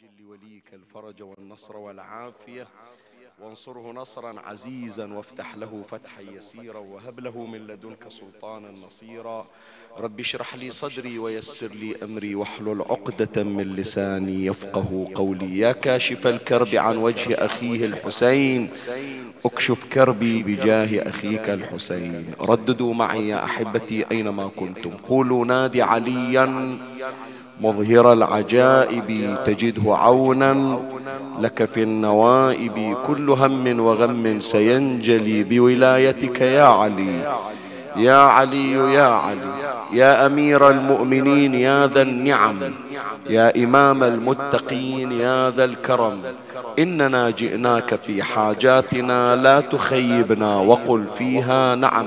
عجل لوليك الفرج والنصر والعافية. وانصره نصرا عزيزا وافتح له فتحا يسيرا وهب له من لدنك سلطانا نصيرا. رب اشرح لي صدري ويسر لي أمري واحلل عقدة من لساني يفقه قولي. يا كاشف الكرب عن وجه أخيه الحسين. اكشف كربي بجاه أخيك الحسين. رددوا معي يا أحبتي أينما كنتم. قولوا نادي عليا. مظهر العجائب تجده عونا لك في النوائب كل هم وغم سينجلي بولايتك يا علي. يا علي يا علي يا أمير المؤمنين يا ذا النعم يا إمام المتقين يا ذا الكرم. إننا جئناك في حاجاتنا لا تخيبنا وقل فيها نعم.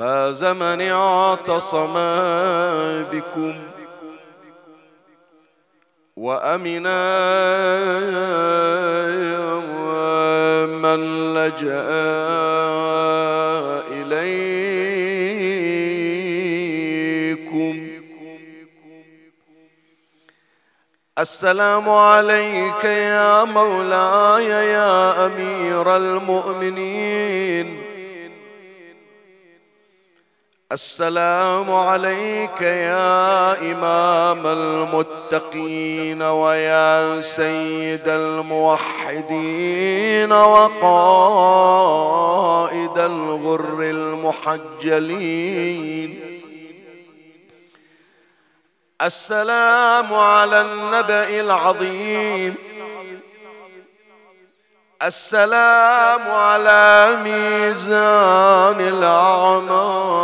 فاز من اعتصم بكم وأمنا من لجأ إليكم. السلام عليك يا مولاي يا أمير المؤمنين. السلام عليك يا إمام المتقين ويا سيد الموحدين وقائد الغر المحجلين. السلام على النبأ العظيم. السلام على ميزان الأعمال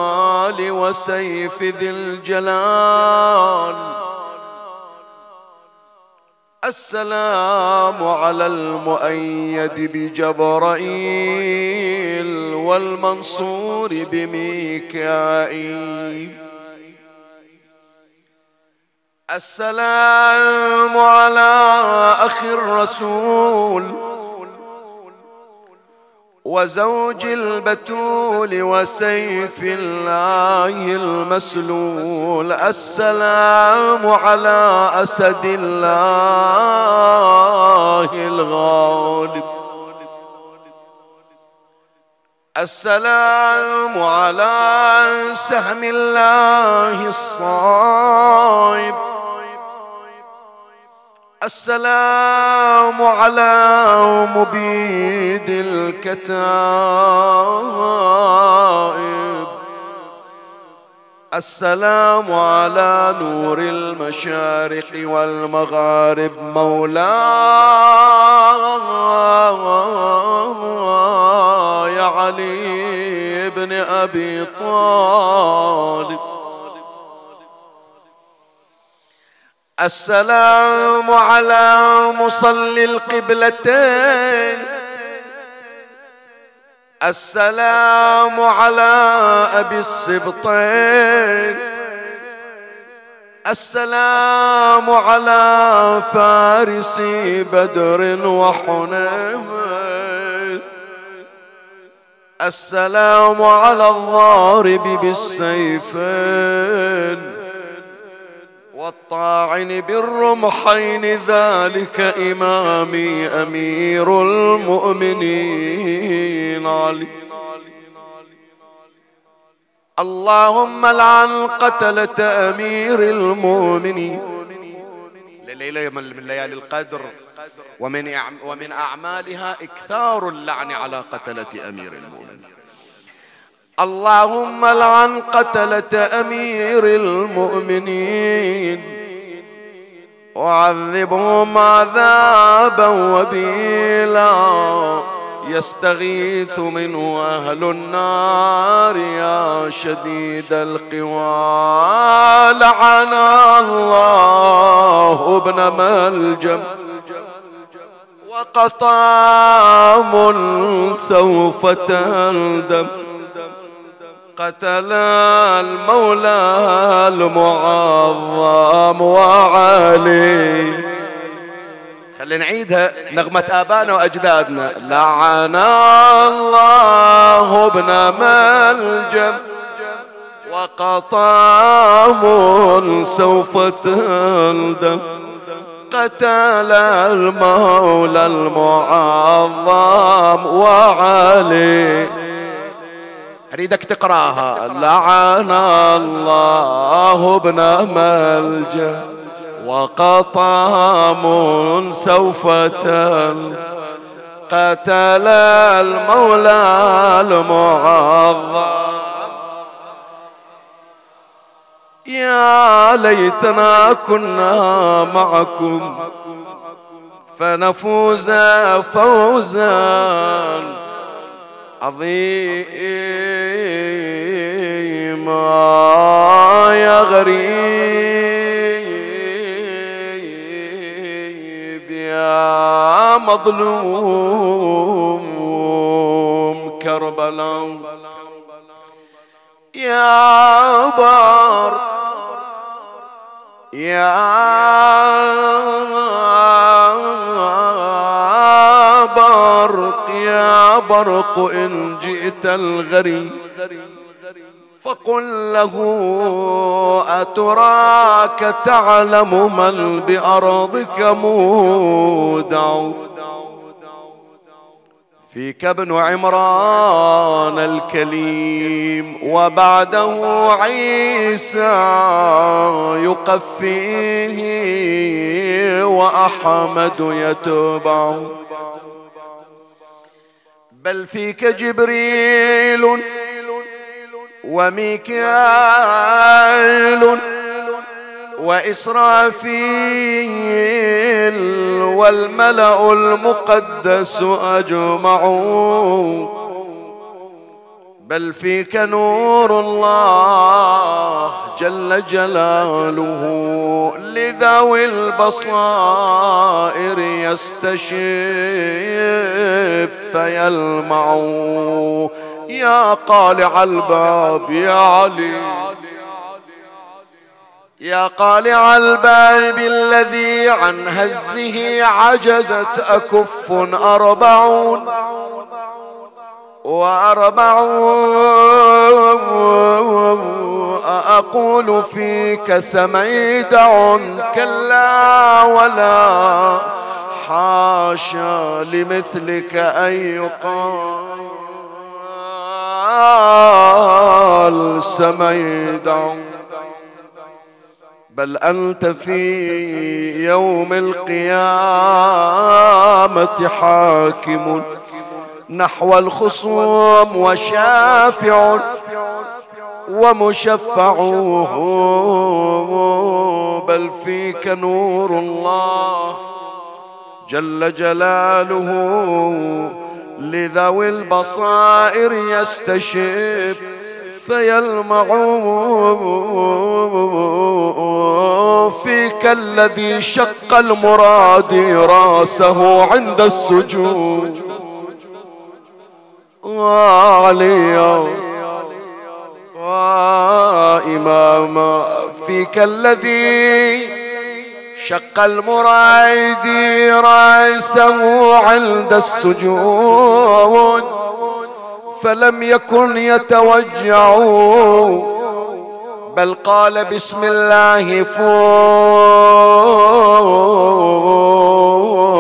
وسيف ذي الجلال. السلام على المؤيد بجبرائيل والمنصور بميكائيل. السلام على أخي الرسول وزوج البتول وسيف الله المسلول. السلام على أسد الله الغالب. السلام على سهم الله الصائب. السلام على مبيد الكتائب. السلام على نور المشارق والمغارب مولاي علي بن أبي طالب. السلام على مصلي القبلتين. السلام على أبي السبطين. السلام على فارس بدر وحنين. السلام على الضارب بالسيفين. والطاعن بالرمحين ذلك إمامي أمير المؤمنين. علي. اللهم لعن قتلة أمير المؤمنين. ليلة من ليالي القدر. ومن ومن أعمالها إكثار اللعن على قتلة أمير المؤمنين. اللهم لعن قتلة أمير المؤمنين. وعذبهم عذابا وبيلا. يستغيث منه أهل النار يا شديد القوى. لعن الله ابن ملجم. وقطام سوف تندم قتل المولى المعظم وعلي. خلينا نعيدها نغمة آبائنا وأجدادنا. لعن الله ابن ملجم وقطام سوف تندم. قتل المولى المعظم وعلي. أريدك تقراها. لعن الله ابن ملجأ وقطام سوف قتل المولى المعظم. يا ليتنا كنا معكم فنفوز فوزا. عظيما يا غريب يا مظلوم كربلاء. يا بار يا برق يا برق إن جئت الغري فقل له أتراك تعلم من بأرضك مودع فيك ابن عمران الكليم وبعده عيسى يقفيه وأحمد يتبع بل فيك جبريل وميكائيل وإسرافيل والملأ المقدس أجمعون. بل فيك نور الله جل جلاله لذوي البصائر يستشف فيلمع. يا قالع الباب يا علي. يا قالع الباب الذي عن هزه عجزت أكف أربعون. وأربعون أقول فيك سميدع كلا ولا حاشا لمثلك أن يقال سميدع بل أنت في يوم القيامة حاكم. نحو الخصوم وشافع ومشفع بل فيك نور الله جل جلاله لذوي البصائر يستشف فيلمع فيك الذي شق المراد راسه عند السجود. وعليا وإماما فيك الذي شق المراد رأسه عند السجود فلم يكن يتوجع. بل قال بسم الله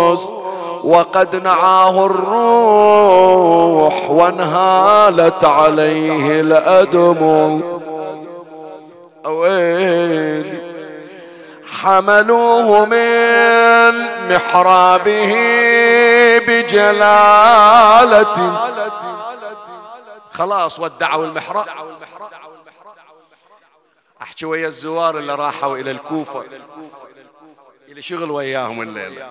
فوز وقد نعاه الروح وانهالت عليه الأدم. أويلي حملوه من محرابه بجلالة. خلاص ودعوا المحراب. أحكي ويا الزوار اللي راحوا إلى الكوفة. إلى شغل وياهم الليلة.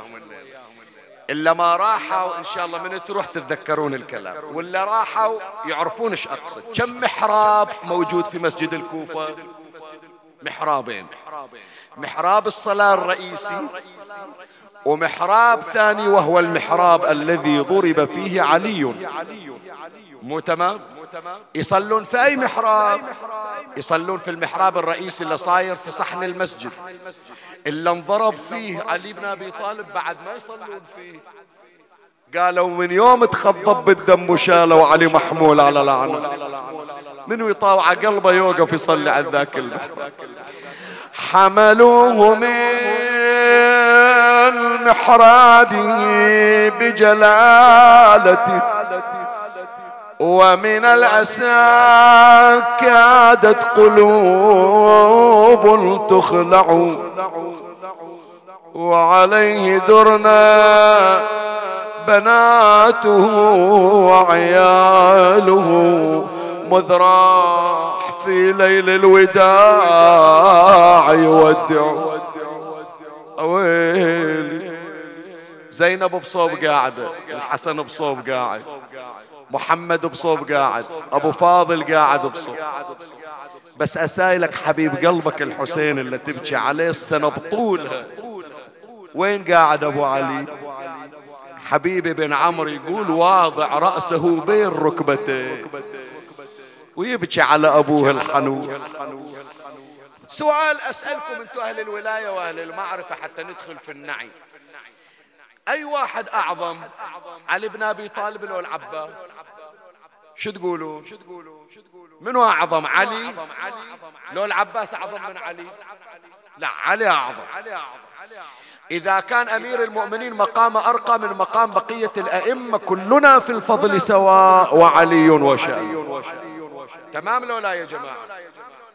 إلا ما راحوا إن شاء الله من تروح تتذكرون الكلام. ولا راحوا يعرفون إيش أقصد. كم محراب موجود في مسجد الكوفة؟ محرابين. محراب الصلاة الرئيسي ومحراب ثاني وهو المحراب الذي ضرب فيه علي. مو تمام؟ يصلون في أي محراب. يصلون في المحراب الرئيسي اللي صاير في صحن المسجد. اللي انضرب فيه علي بن أبي طالب بعد ما يصلون فيه. قالوا من يوم تخضب بالدم وشالوا علي محمول على لعنة. من يطاوع قلبه يوقف يصلي على ذاك المحراب؟ حملوه من محراده بجلالته ومن الأسى كادت قلوب تخلع. وعليه درنا بناته وعياله مذ راح في ليل الوداع يودع. ويلي زينب بصوب قاعدة الحسن بصوب قاعد. محمد بصوب قاعد أبو فاضل قاعد بصوب. بس أسايلك حبيب قلبك الحسين اللي تبكي عليه السنة بطولها. وين قاعد أبو علي؟ حبيبي بن عمرو يقول واضع رأسه بين ركبتيه ويبكي على أبوه الحنون. سؤال أسألكم أنتم أهل الولاية وأهل المعرفة حتى ندخل في النعي. أي واحد أعظم علي بن أبي طالب لو العباس؟ شو تقولوا؟ منو أعظم؟ علي لو العباس أعظم من علي؟ لا علي أعظم. إذا كان أمير المؤمنين مقام أرقى من مقام بقية الأئمة كلنا في الفضل سواء وعلي وشأن تمام لو لا يا جماعة؟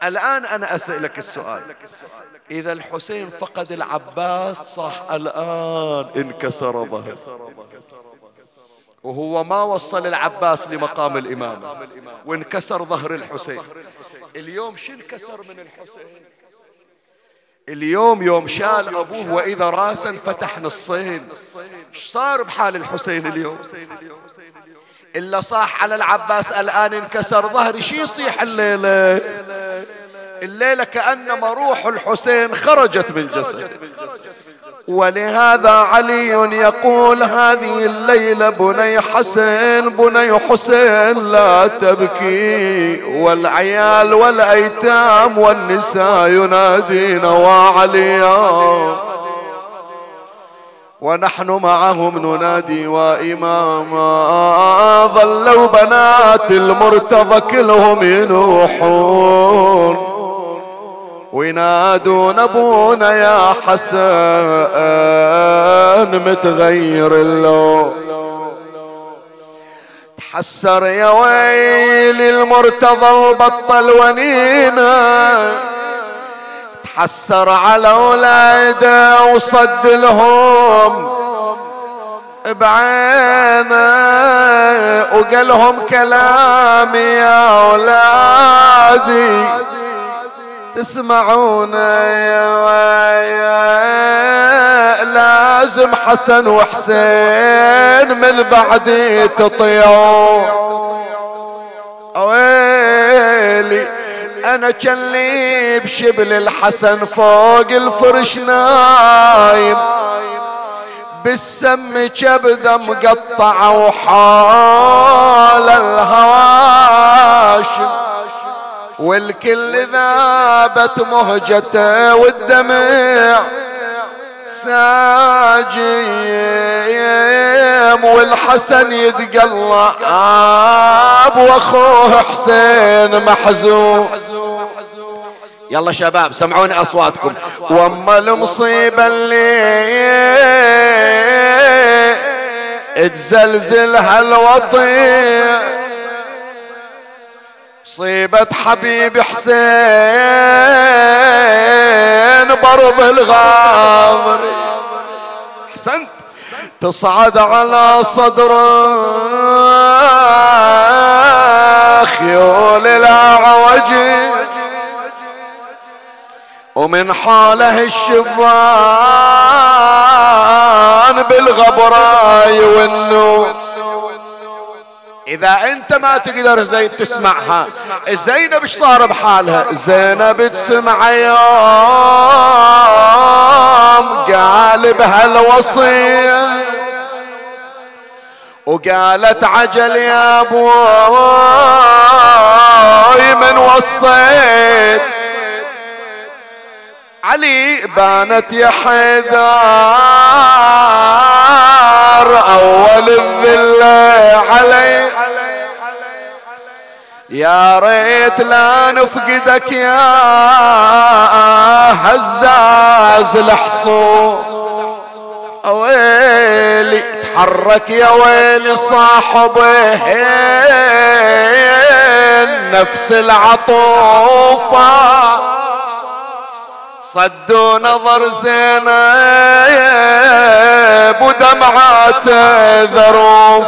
الآن أنا أسألك السؤال. إذا الحسين فقد العباس صح الآن انكسر ظهر وهو ما وصل العباس لمقام الإمامة وانكسر ظهر الحسين. اليوم شو انكسر من الحسين؟ اليوم يوم شال أبوه وإذا راسا فتح نصين. إيش صار بحال الحسين اليوم؟ إلا صاح على العباس الآن انكسر ظهري شي يصيح الليلة؟ الليلة كأنما روح الحسين خرجت من جسد ولهذا علي يقول هذه الليلة بني حسين بني حسين لا تبكي. والعيال والأيتام والنساء ينادين وعليا. ونحن معهم ننادي وإماما. ظلوا بنات المرتضى كلهم ينوحون. وينادون ابونا يا حسن متغير اللون. تحسر يا ويلي المرتضى وبطل ونينا. تحسر على اولاده وصد لهم بعينه وقالهم كلام يا أولادي. تسمعون يا, يا لازم حسن وحسين من بعدي تطيعوا ويلي أنا كلي بشبل الحسن فوق الفرش نايم. بالسم كبده مقطعة وحال الهواشم. والكل ذابت مهجته والدمع ساجيم والحسن يتقلب وأخوه حسين محزون. يلا شباب سمعوني أصواتكم. وأما المصيبه اللي تزلزل هالوطن صيبة حبيب حسين برض الغامر. احسنت تصعد على صدر خيول الاعوج ومن حاله الشبان بالغبراي والنور إذا أنت ما تقدر زي تسمعها. زينب إيش صار بحالها؟ زينب تسمع يوم. قال بهالوصية. وقالت عجل يا أبوي من وصيت؟ علي بانت يا حيدر. أول الذله علي. يا ريت لا نفقدك يا هزاز الحصون. ويلي تحرك يا ويلي صاحبه نفس العطوفة. صدوا نظر زينب ودمعات ذروف.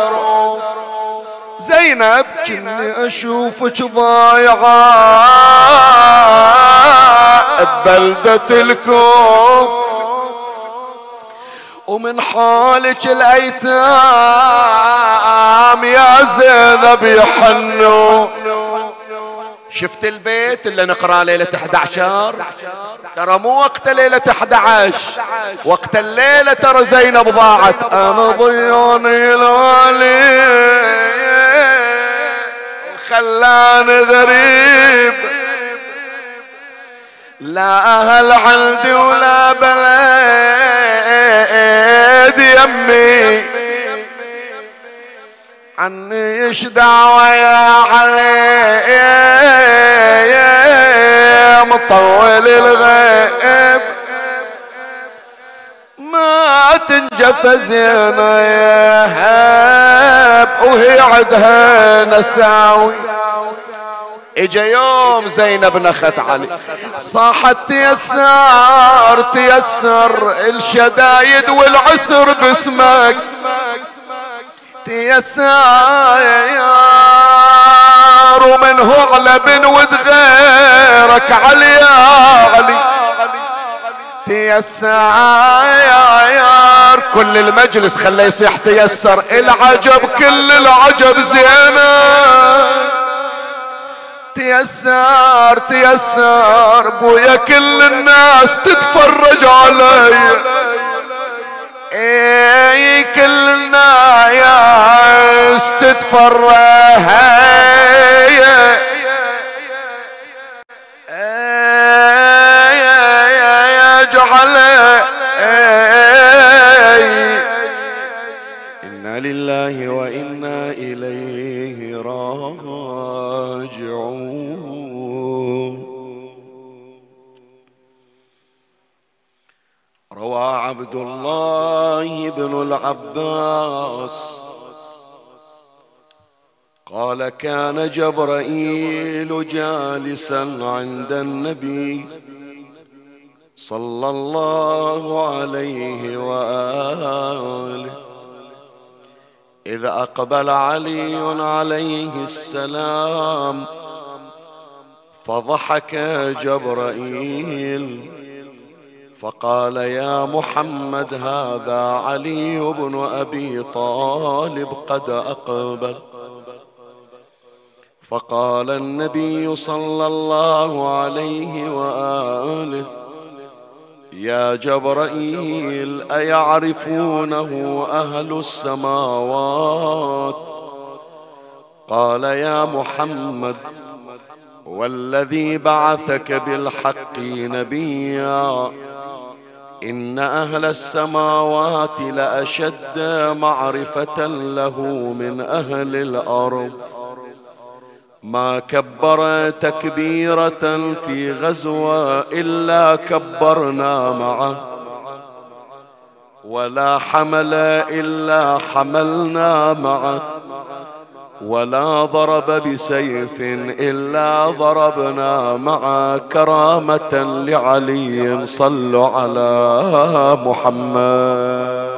زينب كني أشوفك ضايعة ببلدة الكوف. ومن حالك الأيتام يا زينب يحنوا. شفت البيت اللي نقرأ ليلة 11 ترى مو وقت ليلة 11 وقت الليلة ترى زينب ضاعت. أنا ضيوني الوالي خلاني ذريب لا أهل عندي ولا بلد يمي. عني إيش دعوة يا علي مطول الغيب. ما تنجف هاب وهي عدها نساوي. إجا يوم زينب نخت علي. صاحت تيسر تيسر الشدايد والعسر باسمك. تيسار ومنه على بن ود غيرك علي يا علي. تيسار كل المجلس خليه يصيح تيسر. العجب كل العجب زينة. تيسر تيسر بويا كل الناس تتفرج علي. اي كلنا يا تتفرج يجعل إنا لله وإنا إليه راجعون. روى عبد الله بن العباس. قال كان جبرائيل جالسا عند النبي صلى الله عليه وآله. إذ أقبل علي عليه السلام فضحك جبرائيل. فقال يا محمد هذا علي بن أبي طالب قد أقبل. فقال النبي صلى الله عليه وآله يا جبرائيل أيعرفونه أهل السماوات؟ قال يا محمد والذي بعثك بالحق نبيا. إن أهل السماوات لأشد معرفة له من أهل الأرض. ما كبر تكبيرة في غزوة إلا كبرنا معه. ولا حمل إلا حملنا معه. ولا ضرب بسيف إلا ضربنا مع كرامة لعلي صلوا على محمد.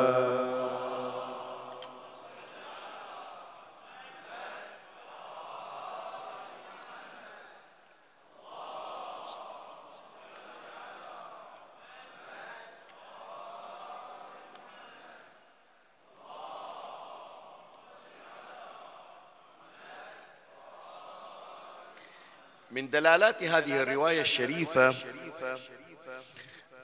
من دلالات هذه الرواية الشريفة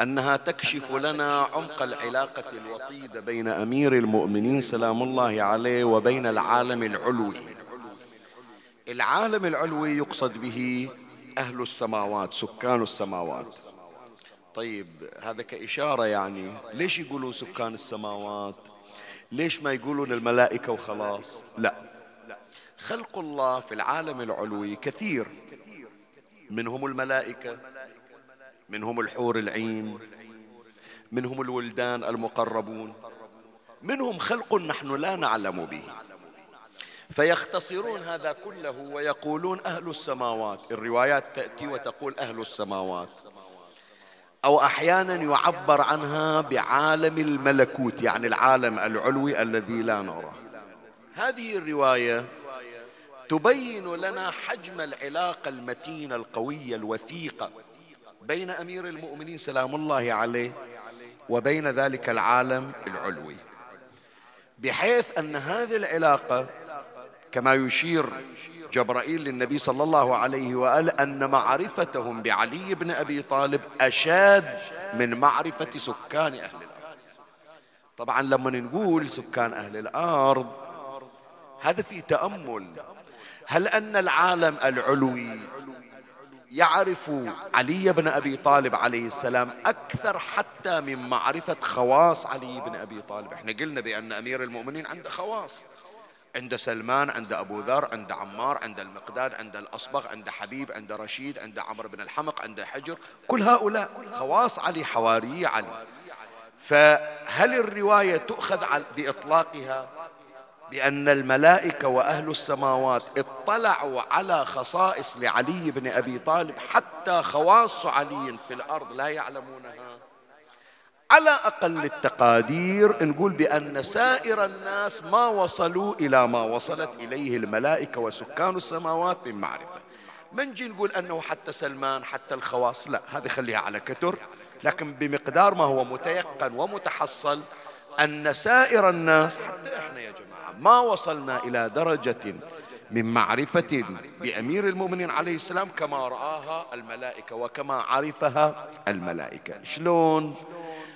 أنها تكشف لنا عمق العلاقة الوطيدة بين أمير المؤمنين سلام الله عليه وبين العالم العلوي. العالم العلوي يقصد به أهل السماوات سكان السماوات. طيب هذا كإشارة يعني ليش يقولون سكان السماوات؟ ليش ما يقولون الملائكة وخلاص؟ لا. خلق الله في العالم العلوي كثير. منهم الملائكة منهم الحور العين منهم الولدان المقربون منهم خلق نحن لا نعلم به. فيختصرون هذا كله ويقولون أهل السماوات. الروايات تأتي وتقول أهل السماوات. أو أحيانا يعبر عنها بعالم الملكوت يعني العالم العلوي الذي لا نراه هذه الرواية تبين لنا حجم العلاقة المتينة القوية الوثيقة بين أمير المؤمنين سلام الله عليه وبين ذلك العالم العلوي. بحيث أن هذه العلاقة كما يشير جبرائيل للنبي صلى الله عليه وآله أن معرفتهم بعلي بن أبي طالب أشاد من معرفة سكان أهل الأرض. طبعا لما نقول سكان أهل الأرض هذا في تأمل هل أن العالم العلوي يعرف علي بن أبي طالب عليه السلام أكثر حتى من معرفة خواص علي بن أبي طالب، إحنا قلنا بأن أمير المؤمنين عنده خواص. عند سلمان عند أبو ذر عند عمار عند المقداد عند الأصبغ عند حبيب عند رشيد عند عمرو بن الحمق عند حجر كل هؤلاء خواص علي حواري علي فهل الرواية تؤخذ بإطلاقها بأن الملائكة وأهل السماوات اطلعوا على خصائص لعلي بن أبي طالب حتى خواص علي في الأرض. لا يعلمونها. على أقل التقادير نقول بأن سائر الناس ما وصلوا إلى ما وصلت إليه الملائكة وسكان السماوات من معرفة. من جي نقول أنه حتى سلمان حتى الخواص لا هذه خليها على كتر. لكن بمقدار ما هو متيقن ومتحصل أن سائر الناس حتى إحنا يا جماعة ما وصلنا إلى درجة من معرفة بأمير المؤمنين عليه السلام كما رآها الملائكة وكما عرفها الملائكة. شلون؟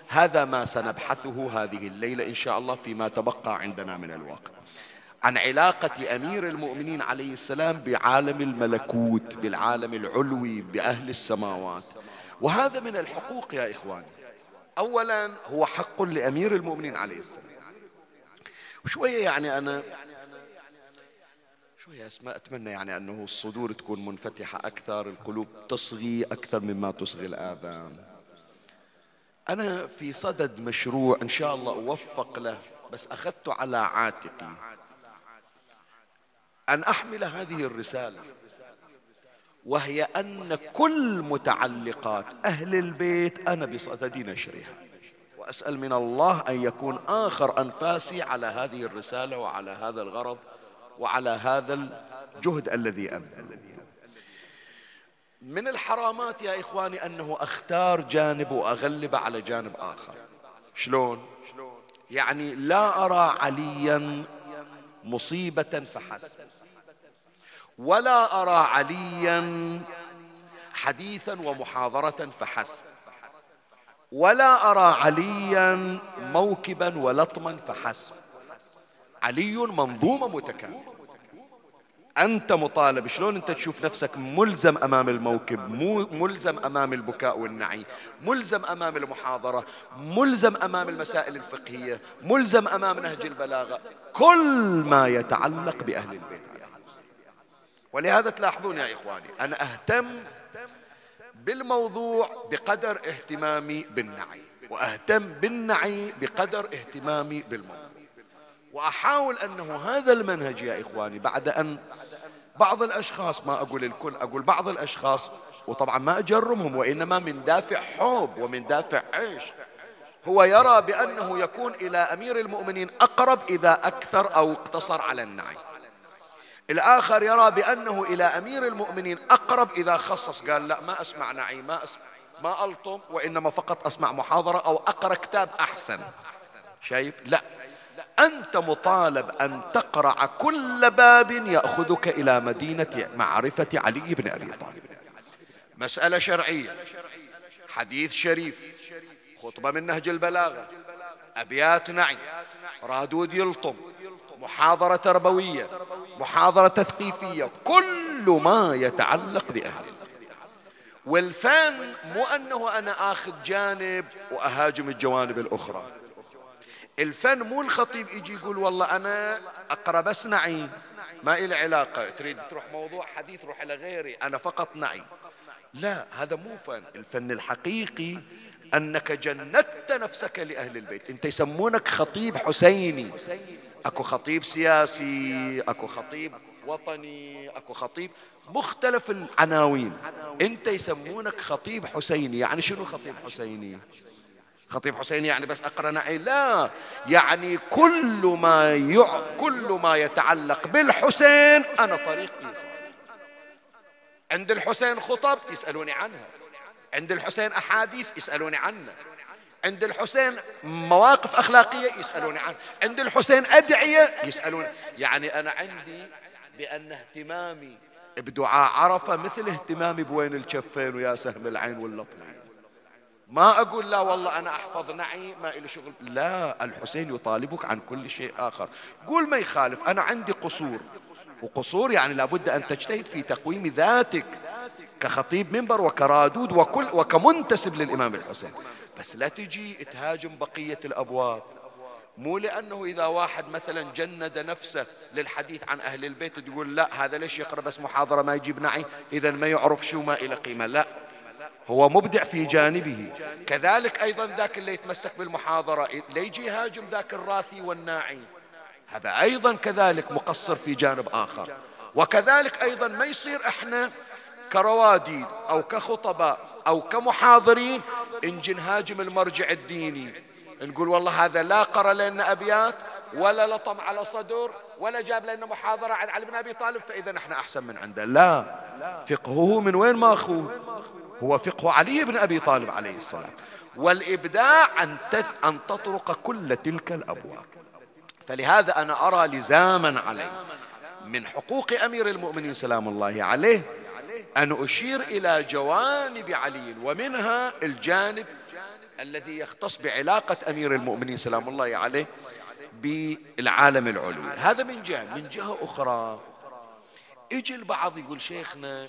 هذا ما سنبحثه هذه الليلة إن شاء الله فيما تبقى عندنا من الوقت. عن علاقة أمير المؤمنين عليه السلام بعالم الملكوت بالعالم العلوي بأهل السماوات. وهذا من الحقوق يا إخواني. أولا هو حق لأمير المؤمنين عليه السلام. وشوية يعني أنا شوية أسماء أتمنى يعني أنه الصدور تكون منفتحة أكثر القلوب تصغي أكثر مما تصغي الآذان. أنا في صدد مشروع إن شاء الله أوفق له بس أخذت على عاتقي. أن أحمل هذه الرسالة. وهي أن كل متعلقات أهل البيت أنا بصدد نشرها. وأسأل من الله أن يكون آخر أنفاسي على هذه الرسالة وعلى هذا الغرض وعلى هذا الجهد الذي أبذل من الحرامات يا إخواني أنه أختار جانب وأغلب على جانب آخر. شلون؟ يعني لا أرى عليا مصيبة فحسب. ولا أرى عليا حديثا ومحاضرة فحسب. ولا أرى عليا موكبا ولطما فحسب. علي منظومة متكاملة أنت مطالب شلون أنت تشوف نفسك ملزم أمام الموكب ملزم أمام البكاء والنعي ملزم أمام المحاضرة ملزم أمام المسائل الفقهية ملزم أمام نهج البلاغة كل ما يتعلق بأهل البيت. ولهذا تلاحظون يا إخواني أنا أهتم بالموضوع بقدر اهتمامي بالنعي وأهتم بالنعي بقدر اهتمامي بالموضوع. وأحاول أنه هذا المنهج يا إخواني بعد أن بعض الأشخاص ما أقول الكل أقول بعض الأشخاص وطبعا ما أجرمهم وإنما من دافع حب ومن دافع عيش هو يرى بأنه يكون إلى أمير المؤمنين أقرب إذا أكثر أو اقتصر على النعي. الآخر يرى بأنه إلى أمير المؤمنين أقرب إذا خصص قال لا ما أسمع نعي ما أسمع ما ألطم وإنما فقط أسمع محاضرة أو أقرأ كتاب أحسن. شايف؟ لا. أنت مطالب أن تقرع كل باب يأخذك إلى مدينة معرفة علي بن أبي طالب. مسألة شرعية حديث شريف خطبة من نهج البلاغة أبيات نعي رادود يلطم. محاضرة تربوية محاضرة تثقيفية كل ما يتعلق بأهل. والفن مو أنه أنا آخذ جانب وأهاجم الجوانب الأخرى. الفن مو الخطيب يجي يقول والله أنا أقرأ بس نعي ما إلي علاقة. تريد تروح موضوع حديث روح إلى غيري أنا فقط نعي. لا هذا مو فن. الفن الحقيقي أنك جندت نفسك لأهل البيت. أنت يسمونك خطيب حسيني. أكو خطيب سياسي أكو خطيب وطني أكو خطيب مختلف العناوين. أنت يسمونك خطيب حسيني. يعني شنو خطيب حسيني؟ خطيب حسيني يعني بس أقرأ نعي؟ لا. يعني كل ما يع... كل ما يتعلق بالحسين أنا طريق إيصال عند الحسين خطب يسألوني عنها. عند الحسين أحاديث يسألوني عنها. عند الحسين مواقف أخلاقية يسألوني عنها عند الحسين أدعية يسألون يعني أنا عندي بأن اهتمامي بدعاء عرفة مثل اهتمامي بوين الكفين ويا سهم العين واللطمين ما أقول لا والله أنا أحفظ نعي ما إلي شغل. لا الحسين يطالبك عن كل شيء آخر. قول ما يخالف. أنا عندي قصور. وقصور يعني لابد أن تجتهد في تقويم ذاتك كخطيب منبر وكرادود وكل وكمنتسب للإمام الحسين. بس لا تجي تهاجم بقية الأبواب. مو لأنه إذا واحد مثلا جند نفسه للحديث عن أهل البيت تقول لا هذا ليش يقرأ بس محاضرة ما يجيب نعي؟ إذا ما يعرف شو ما إلى قيمة. لا هو مبدع في جانبه. كذلك أيضا ذاك اللي يتمسك بالمحاضرة ليجي يهاجم ذاك الراثي والناعي. هذا أيضا كذلك مقصر في جانب آخر. وكذلك أيضا ما يصير إحنا كرواديد أو كخطباء أو كمحاضرين نجي نهاجم المرجع الديني. نقول والله هذا لا قرأ لنا أبيات ولا لطم على صدر ولا جاب لنا محاضرة عن علي بن أبي طالب فإذا إحنا أحسن من عنده. لا. فقهه من وين ما أخوه؟ هو فقه علي بن أبي طالب عليه السلام. والإبداع أن أن تطرق كل تلك الأبواب. فلهذا أنا أرى لزاما علي من حقوق أمير المؤمنين سلام الله عليه أن أشير إلى جوانب علي ومنها الجانب الذي يختص بعلاقة أمير المؤمنين سلام الله عليه بالعالم العلوي. هذا من جهة من جهة أخرى يجي البعض يقول شيخنا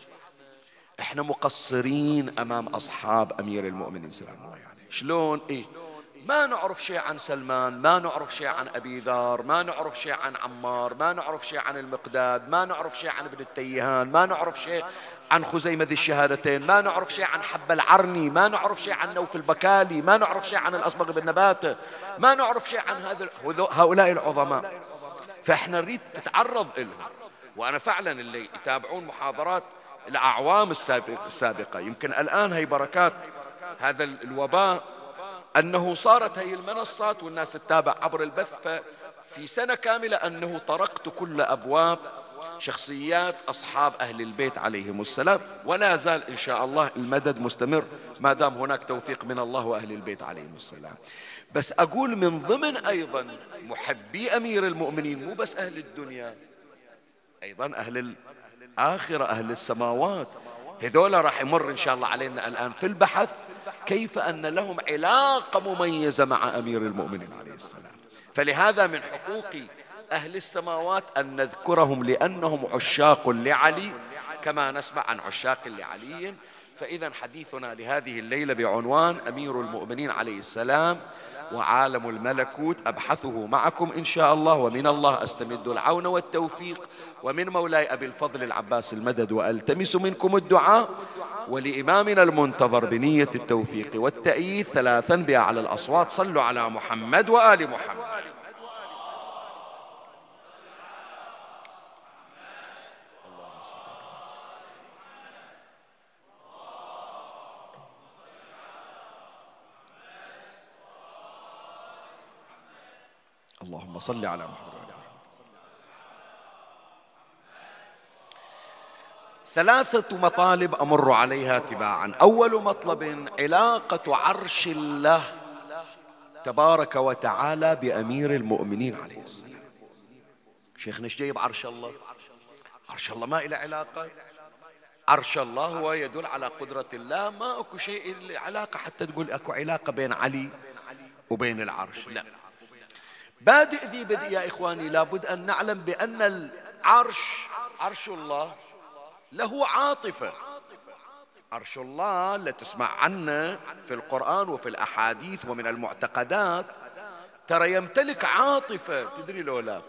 إحنا مقصرين أمام أصحاب أمير المؤمنين سلام الله عليه. شلون؟ إيه؟ ما نعرف شيء عن سلمان ما نعرف شيء عن أبي ذر ما نعرف شيء عن عمار ما نعرف شيء عن المقداد ما نعرف شيء عن ابن التيهان ما نعرف شيء عن خزيمة ذي الشهادتين ما نعرف شيء عن حب العرني ما نعرف شيء عن نوف البكالي ما نعرف شيء عن الأصبغ بن نباتة ما نعرف شيء عن هذا هؤلاء العظماء فإحنا نريد نتعرض لهم وأنا فعلا اللي يتابعون محاضرات الأعوام السابقة يمكن الآن هي بركات هذا الوباء أنه صارت هي المنصات والناس تتابع عبر البث ففي سنة كاملة أنه طرقت كل أبواب شخصيات أصحاب أهل البيت عليهم السلام. ولا زال إن شاء الله المدد مستمر ما دام هناك توفيق من الله وأهل البيت عليهم السلام. بس أقول من ضمن أيضا محبي أمير المؤمنين مو بس أهل الدنيا أيضا أهل الآخرة أهل السماوات. هذولا راح يمر إن شاء الله علينا الآن في البحث. كيف أن لهم علاقة مميزة مع أمير المؤمنين عليه السلام. فلهذا من حقوق أهل السماوات أن نذكرهم لأنهم عشاق لعلي كما نسمع عن عشاق لعلي فإذا حديثنا لهذه الليلة بعنوان أمير المؤمنين عليه السلام وعالم الملكوت أبحثه معكم إن شاء الله. ومن الله أستمد العون والتوفيق. ومن مولاي أبي الفضل العباس المدد وألتمس منكم الدعاء. ولإمامنا المنتظر بنية التوفيق والتأييد ثلاثا بأعلى الأصوات. صلوا على محمد وآل محمد. اللهم صل على محمد. ثلاثة مطالب أمر عليها تباعا. أول مطلب علاقة عرش الله تبارك وتعالى بأمير المؤمنين عليه السلام. شيخنا إيش جايب عرش الله؟ عرش الله ما إلى علاقة. عرش الله هو يدل على قدرة الله. ما أكو شيء علاقة حتى تقول أكو علاقة بين علي وبين العرش. لا. بادئ ذي بدء يا إخواني لابد أن نعلم بأن العرش عرش الله له عاطفة. عرش الله اللي تسمع عنه في القرآن وفي الأحاديث ومن المعتقدات. ترى يمتلك عاطفة تدري لو لا؟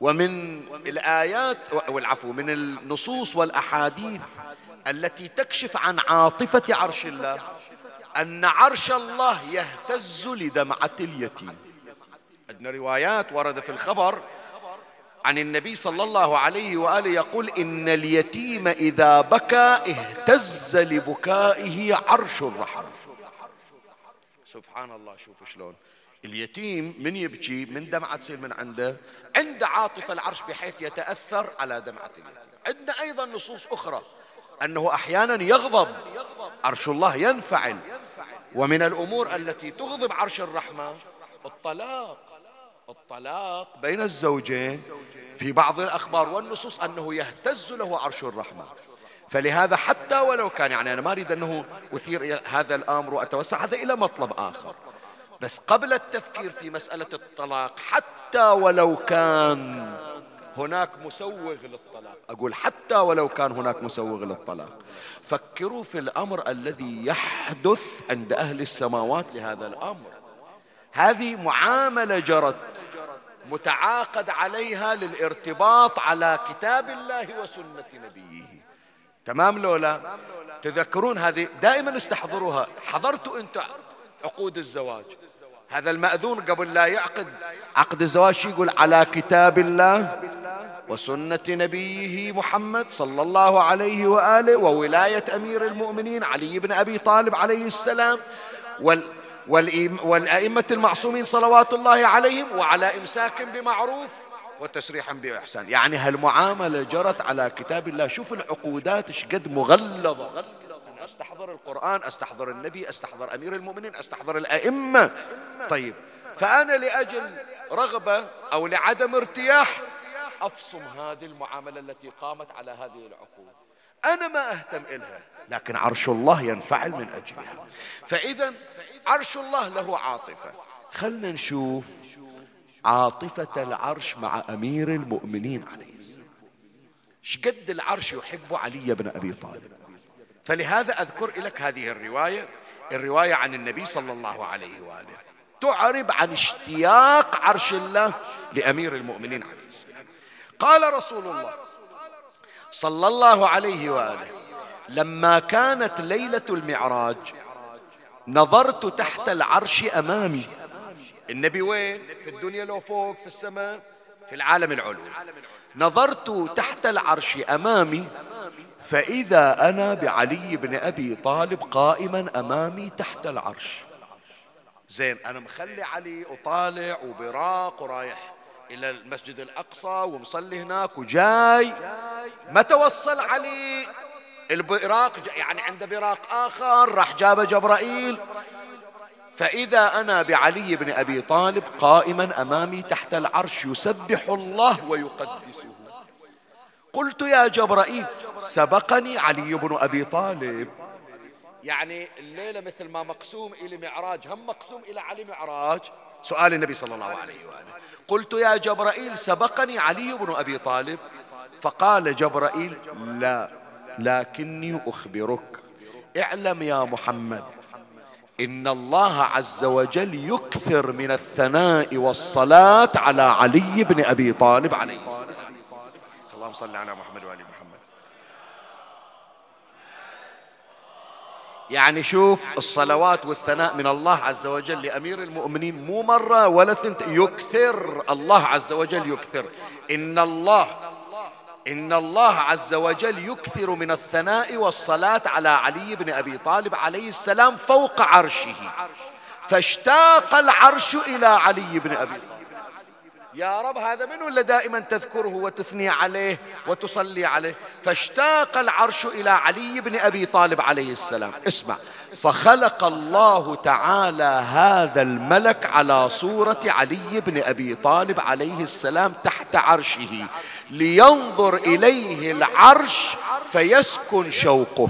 ومن الآيات والعفو من النصوص والأحاديث التي تكشف عن عاطفة عرش الله أن عرش الله يهتز لدمعة اليتيم. عندنا روايات ورد في الخبر عن النبي صلى الله عليه وآله يقول إن اليتيم إذا بكى اهتز لبكائه عرش الرحمن سبحان الله شوف شلون. اليتيم من يبكي؟ من دمعة تصير من عنده. عنده عاطفة العرش بحيث يتأثر على دمعة اليتيم. عندنا أيضا نصوص أخرى. أنه أحيانا يغضب. عرش الله ينفعل. ومن الأمور التي تغضب عرش الرحمن الطلاق. الطلاق بين الزوجين في بعض الأخبار والنصوص أنه يهتز له عرش الرحمن فلهذا حتى ولو كان يعني أنا ما أريد أنه أثير هذا الأمر وأتوسع هذا إلى مطلب آخر. بس قبل التفكير في مسألة الطلاق حتى ولو كان هناك مسوغ للطلاق. أقول حتى ولو كان هناك مسوغ للطلاق. فكروا في الأمر الذي يحدث عند أهل السماوات لهذا الأمر. هذه معاملة جرت متعاقد عليها للارتباط على كتاب الله وسنة نبيه. تمام لولا؟ تذكرون هذه؟ دائما استحضروها. حضرتوا أنت عقود الزواج. هذا المأذون قبل لا يعقد. عقد الزواج يقول؟ على كتاب الله وسنة نبيه محمد صلى الله عليه وآله وولاية أمير المؤمنين علي بن أبي طالب عليه السلام. وال والأئمة المعصومين صلوات الله عليهم وعلى إمساك بمعروف وتسريحا بإحسان. يعني هالمعاملة جرت على كتاب الله. شوف العقودات إيش قد مغلظة. أن أستحضر القرآن أستحضر النبي أستحضر أمير المؤمنين أستحضر الأئمة. طيب فأنا لأجل رغبة أو لعدم ارتياح أفصم هذه المعاملة التي قامت على هذه العقود. أنا ما أهتم إلها لكن عرش الله ينفعل من أجلها. فإذا عرش الله له عاطفة. خلنا نشوف عاطفة العرش مع أمير المؤمنين عليه السلام. شقد العرش يحب علي بن أبي طالب؟ فلهذا أذكر لك هذه الرواية الرواية عن النبي صلى الله عليه وآله. تعرب عن اشتياق عرش الله لأمير المؤمنين عليه السلام. قال رسول الله صلى الله عليه وآله لما كانت ليلة المعراج نظرت تحت العرش أمامي. النبي وين؟ في الدنيا لو فوق في السماء في العالم العلوي. نظرت تحت العرش أمامي فإذا أنا بعلي بن أبي طالب قائما أمامي تحت العرش. زين أنا مخلي علي وطالع وبراق ورايح إلى المسجد الأقصى ومصلي هناك وجاي. ما توصل علي؟ البراق يعني عنده براق آخر راح جاب جبرائيل. فإذا أنا بعلي بن أبي طالب قائما أمامي تحت العرش يسبح الله ويقدسه. قلت يا جبرائيل سبقني علي بن أبي طالب. يعني الليلة مثل ما مقسوم إلى معراج هم مقسوم إلى علي معراج؟ سؤال النبي صلى الله عليه وآله. قلت يا جبرائيل سبقني علي بن أبي طالب. فقال جبرائيل لا. لكني أخبرك. اعلم يا محمد إن الله عز وجل يكثر من الثناء والصلاة على علي بن أبي طالب عليه السلام. اللهم صل على محمد وآل محمد. يعني شوف الصلوات والثناء من الله عز وجل لأمير المؤمنين مو مرة ولا ثنت. يكثر. الله عز وجل يكثر. إن الله إن الله عز وجل يكثر من الثناء والصلاة على علي بن أبي طالب عليه السلام فوق عرشه فاشتاق العرش إلى علي بن أبي طالب. يا رب هذا من ولا دائما تذكره وتثني عليه وتصلي عليه. فاشتاق العرش إلى علي بن أبي طالب عليه السلام. اسمع. فخلق الله تعالى هذا الملك على صورة علي بن أبي طالب عليه السلام تحت عرشه. لينظر إليه العرش فيسكن شوقه.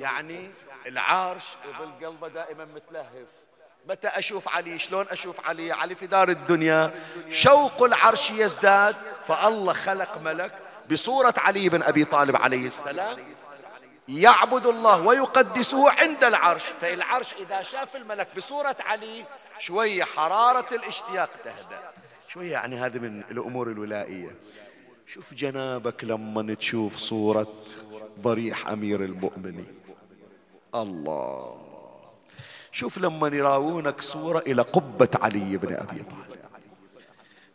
يعني العرش يظل قلبه دائما متلهف. متى أشوف علي؟ شلون أشوف علي؟ علي في دار الدنيا. شوق العرش يزداد فالله خلق ملك بصورة علي بن أبي طالب عليه السلام. يعبد الله ويقدسه عند العرش. فالعرش إذا شاف الملك بصورة علي شوية حرارة الاشتياق تهدأ. شوية يعني هذه من الأمور الولائية. شوف جنابك لما تشوف صورة ضريح أمير المؤمنين. الله. شوف لما يراونك صورة إلى قبة علي بن أبي طالب.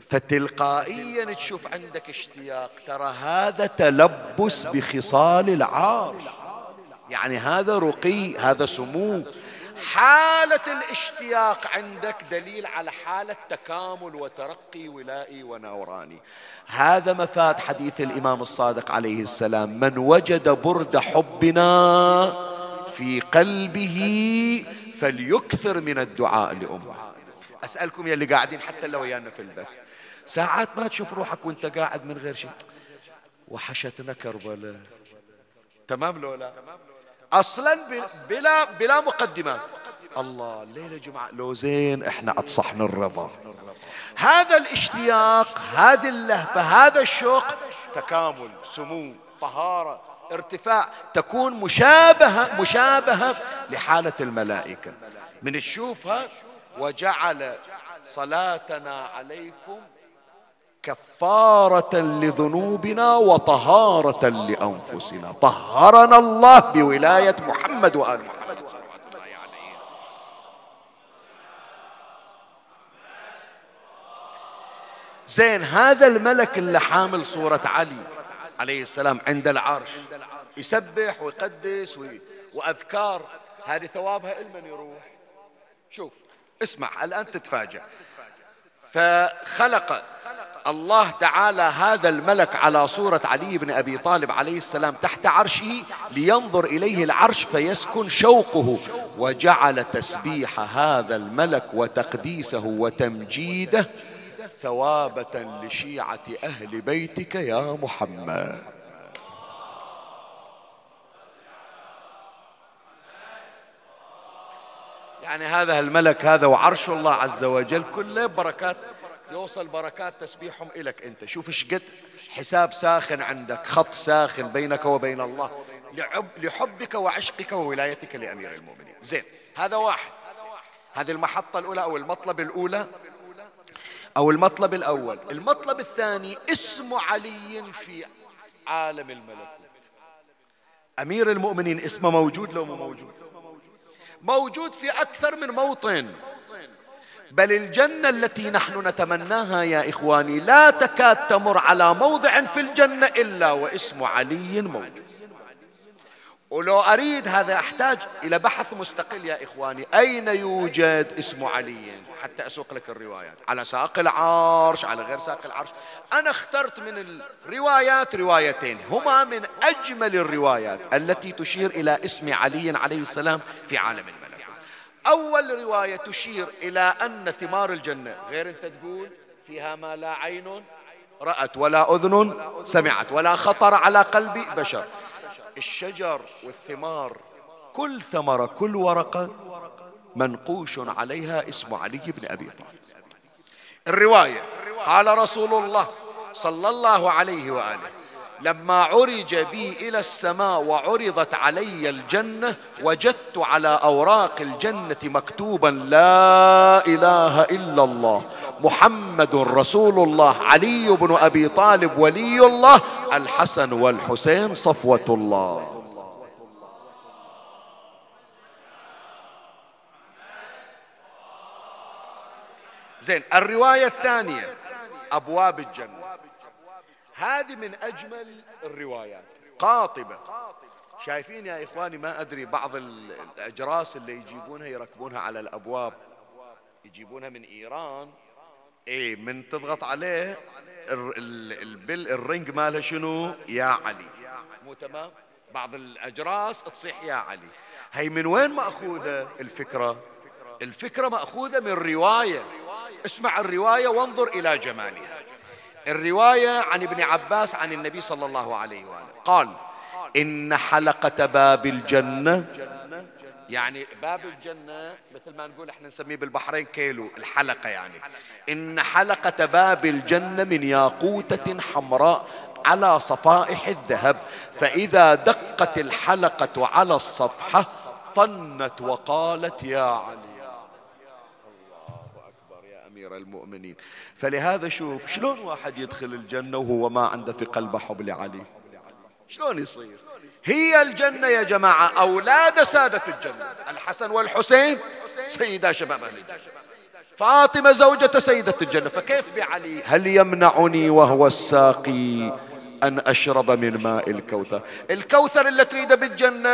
فتلقائيا تشوف عندك اشتياق. ترى هذا تلبس بخصال العرش يعني هذا رقي هذا سمو. حالة الاشتياق عندك دليل على حالة تكامل وترقي ولائي ونوراني. هذا مفاد حديث الإمام الصادق عليه السلام. من وجد برد حبنا في قلبه فليكثر من الدعاء لأمة. أسألكم يا اللي قاعدين حتى لو ويانا في البث. ساعات ما تشوف روحك وانت قاعد من غير شيء. وحشتنا كربلاء تمام لو لا؟ أصلا بلا بلا مقدمات. الله الليلة جمعة. لو زين إحنا أتصحنا الرضا. هذا الاشتياق هذه اللهفة هذا الشوق تكامل سمو طهارة. ارتفاع تكون مشابهه مشابهة لحالة الملائكة. من تشوفها وجعل صلاتنا عليكم كفارة لذنوبنا وطهارة لأنفسنا. طهرنا الله بولاية محمد وآل محمد. زين هذا الملك اللي حامل صورة علي. عليه السلام عند العرش. يسبح ويقدس وأذكار. هذه ثوابها لمن يروح. شوف اسمع الآن تتفاجأ. فخلق الله تعالى هذا الملك على صورة علي بن أبي طالب عليه السلام تحت عرشه لينظر إليه العرش فيسكن شوقه. وجعل تسبيح هذا الملك وتقديسه وتمجيده ثوابة لشيعة أهل بيتك يا محمد. يعني هذا الملك هذا وعرش الله عز وجل كله بركات يوصل بركات تسبيحهم إلك أنت. شوف إيش قد حساب ساخن عندك خط ساخن بينك وبين الله لحبك وعشقك وولايتك لأمير المؤمنين. زين هذا واحد. هذه المحطة الأولى أو المطلب الأولى أو المطلب الأول. المطلب الثاني اسم علي في عالم الملكوت. أمير المؤمنين اسمه موجود لو مو موجود؟ موجود في أكثر من موطن. بل الجنة التي نحن نتمناها يا إخواني لا تكاد تمر على موضع في الجنة إلا واسم علي موجود. ولو أريد هذا أحتاج إلى بحث مستقل يا إخواني. أين يوجد اسم علي؟ حتى أسوق لك الروايات. على ساق العرش على غير ساق العرش. أنا اخترت من الروايات روايتين. هما من أجمل الروايات التي تشير إلى اسم علي عليه السلام في عالم الملك. أول رواية تشير إلى أن ثمار الجنة. غير أنت تقول فيها ما لا عين رأت ولا أذن سمعت ولا خطر على قلب بشر. الشجر والثمار كل ثمرة كل ورقة منقوش عليها اسم علي بن أبي طالب. الرواية قال رسول الله صلى الله عليه وآله لما عرج بي إلى السماء وعرضت علي الجنة وجدت على أوراق الجنة مكتوبا لا إله إلا الله محمد رسول الله علي بن أبي طالب ولي الله الحسن والحسين صفوة الله. زين الرواية الثانية أبواب الجنة. هذه من أجمل الروايات. قاطبة. شايفين يا إخواني ما أدري بعض الأجراس اللي يجيبونها يركبونها على الأبواب. يجيبونها من إيران. إيه من تضغط عليه البل الرنج ماله شنو؟ يا علي. مو تمام؟ بعض الأجراس تصيح يا علي. هي من وين مأخوذة الفكرة؟ الفكرة مأخوذة من رواية. اسمع الرواية وانظر إلى جمالها. الرواية عن ابن عباس عن النبي صلى الله عليه وآله. قال إن حلقة باب الجنة يعني باب الجنة مثل ما نقول إحنا نسميه بالبحرين كيلو الحلقة يعني. إن حلقة باب الجنة من ياقوتة حمراء على صفائح الذهب فإذا دقت الحلقة على الصفحة طنت وقالت يا علي. أمير المؤمنين. فلهذا شوف شلون واحد يدخل الجنة وهو ما عنده في قلبه حب لعلي؟ شلون يصير؟ هي الجنة يا جماعة أولاد سادة الجنة. الحسن والحسين سيدا شباب أهل الجنة. فاطمة زوجة سيدة الجنة. فكيف بعلي؟ هل يمنعني وهو الساقي أن أشرب من ماء الكوثر؟ الكوثر اللي تريده بالجنة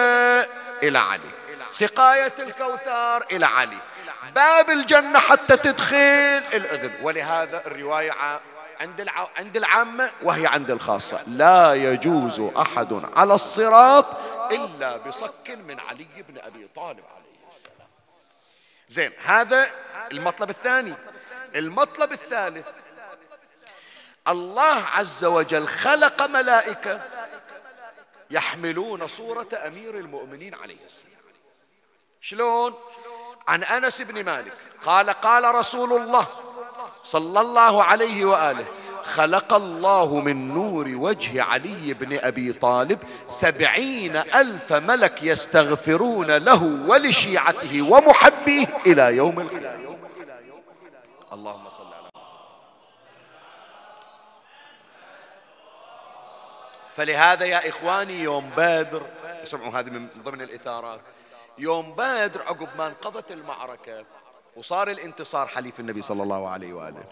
إلى علي. سقاية الكوثر إلى علي. باب الجنة حتى تدخل الأذن ولهذا الرواية عند. عند العامة وهي عند الخاصة. لا يجوز أحد على الصراط إلا بصك من علي بن أبي طالب عليه السلام. زين هذا المطلب الثاني. المطلب الثالث. الله عز وجل خلق ملائكة يحملون صورة أمير المؤمنين عليه السلام. شلون؟ عن أنس بن مالك قال قال رسول الله صلى الله عليه وآله خلق الله من نور وجه علي بن أبي طالب سبعين ألف ملك يستغفرون له ولشيعته ومحبيه إلى يوم القيامة. اللهم صل على فلهذا يا إخواني يوم بدر اسمعوا هذه من ضمن الإثارات. يوم بدر عقب ما انقضت المعركة وصار الانتصار حليف النبي صلى الله عليه وآله.